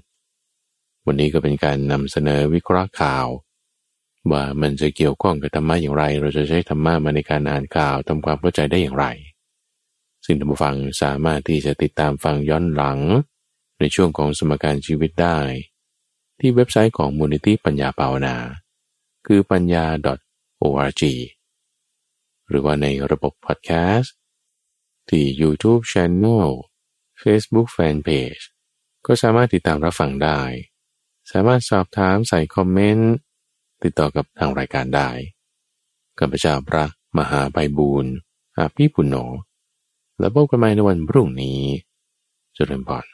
วันนี้ก็เป็นการนำเสนอวิเคราะห์ข่าว ว่ามันจะเกี่ยวข้องกับธรรมะอย่างไร เราจะใช้ธรรมะมาในการอ่านข่าวทำความเข้าใจได้อย่างไรซึ่งท่านผู้ฟังสามารถที่จะติดตามฟังย้อนหลัง ในช่วงของสมการชีวิตได้ ที่เว็บไซต์ของมูลนิธิปัญญาภาวนา คือปัญญา .org หรือว่าในระบบพอดแคสต์ที่ YouTube Channel Facebook Fanpage ก็สามารถติดตามรับฟังได้ สามารถสอบถามใส่คอมเมนต์ ติดต่อกับทางรายการได้กับพระเจ้าพระมหาไพบูรณ์อาภีปุณโญแล้วพบกันใหม่ในวันพรุ่งนี้เจริญพร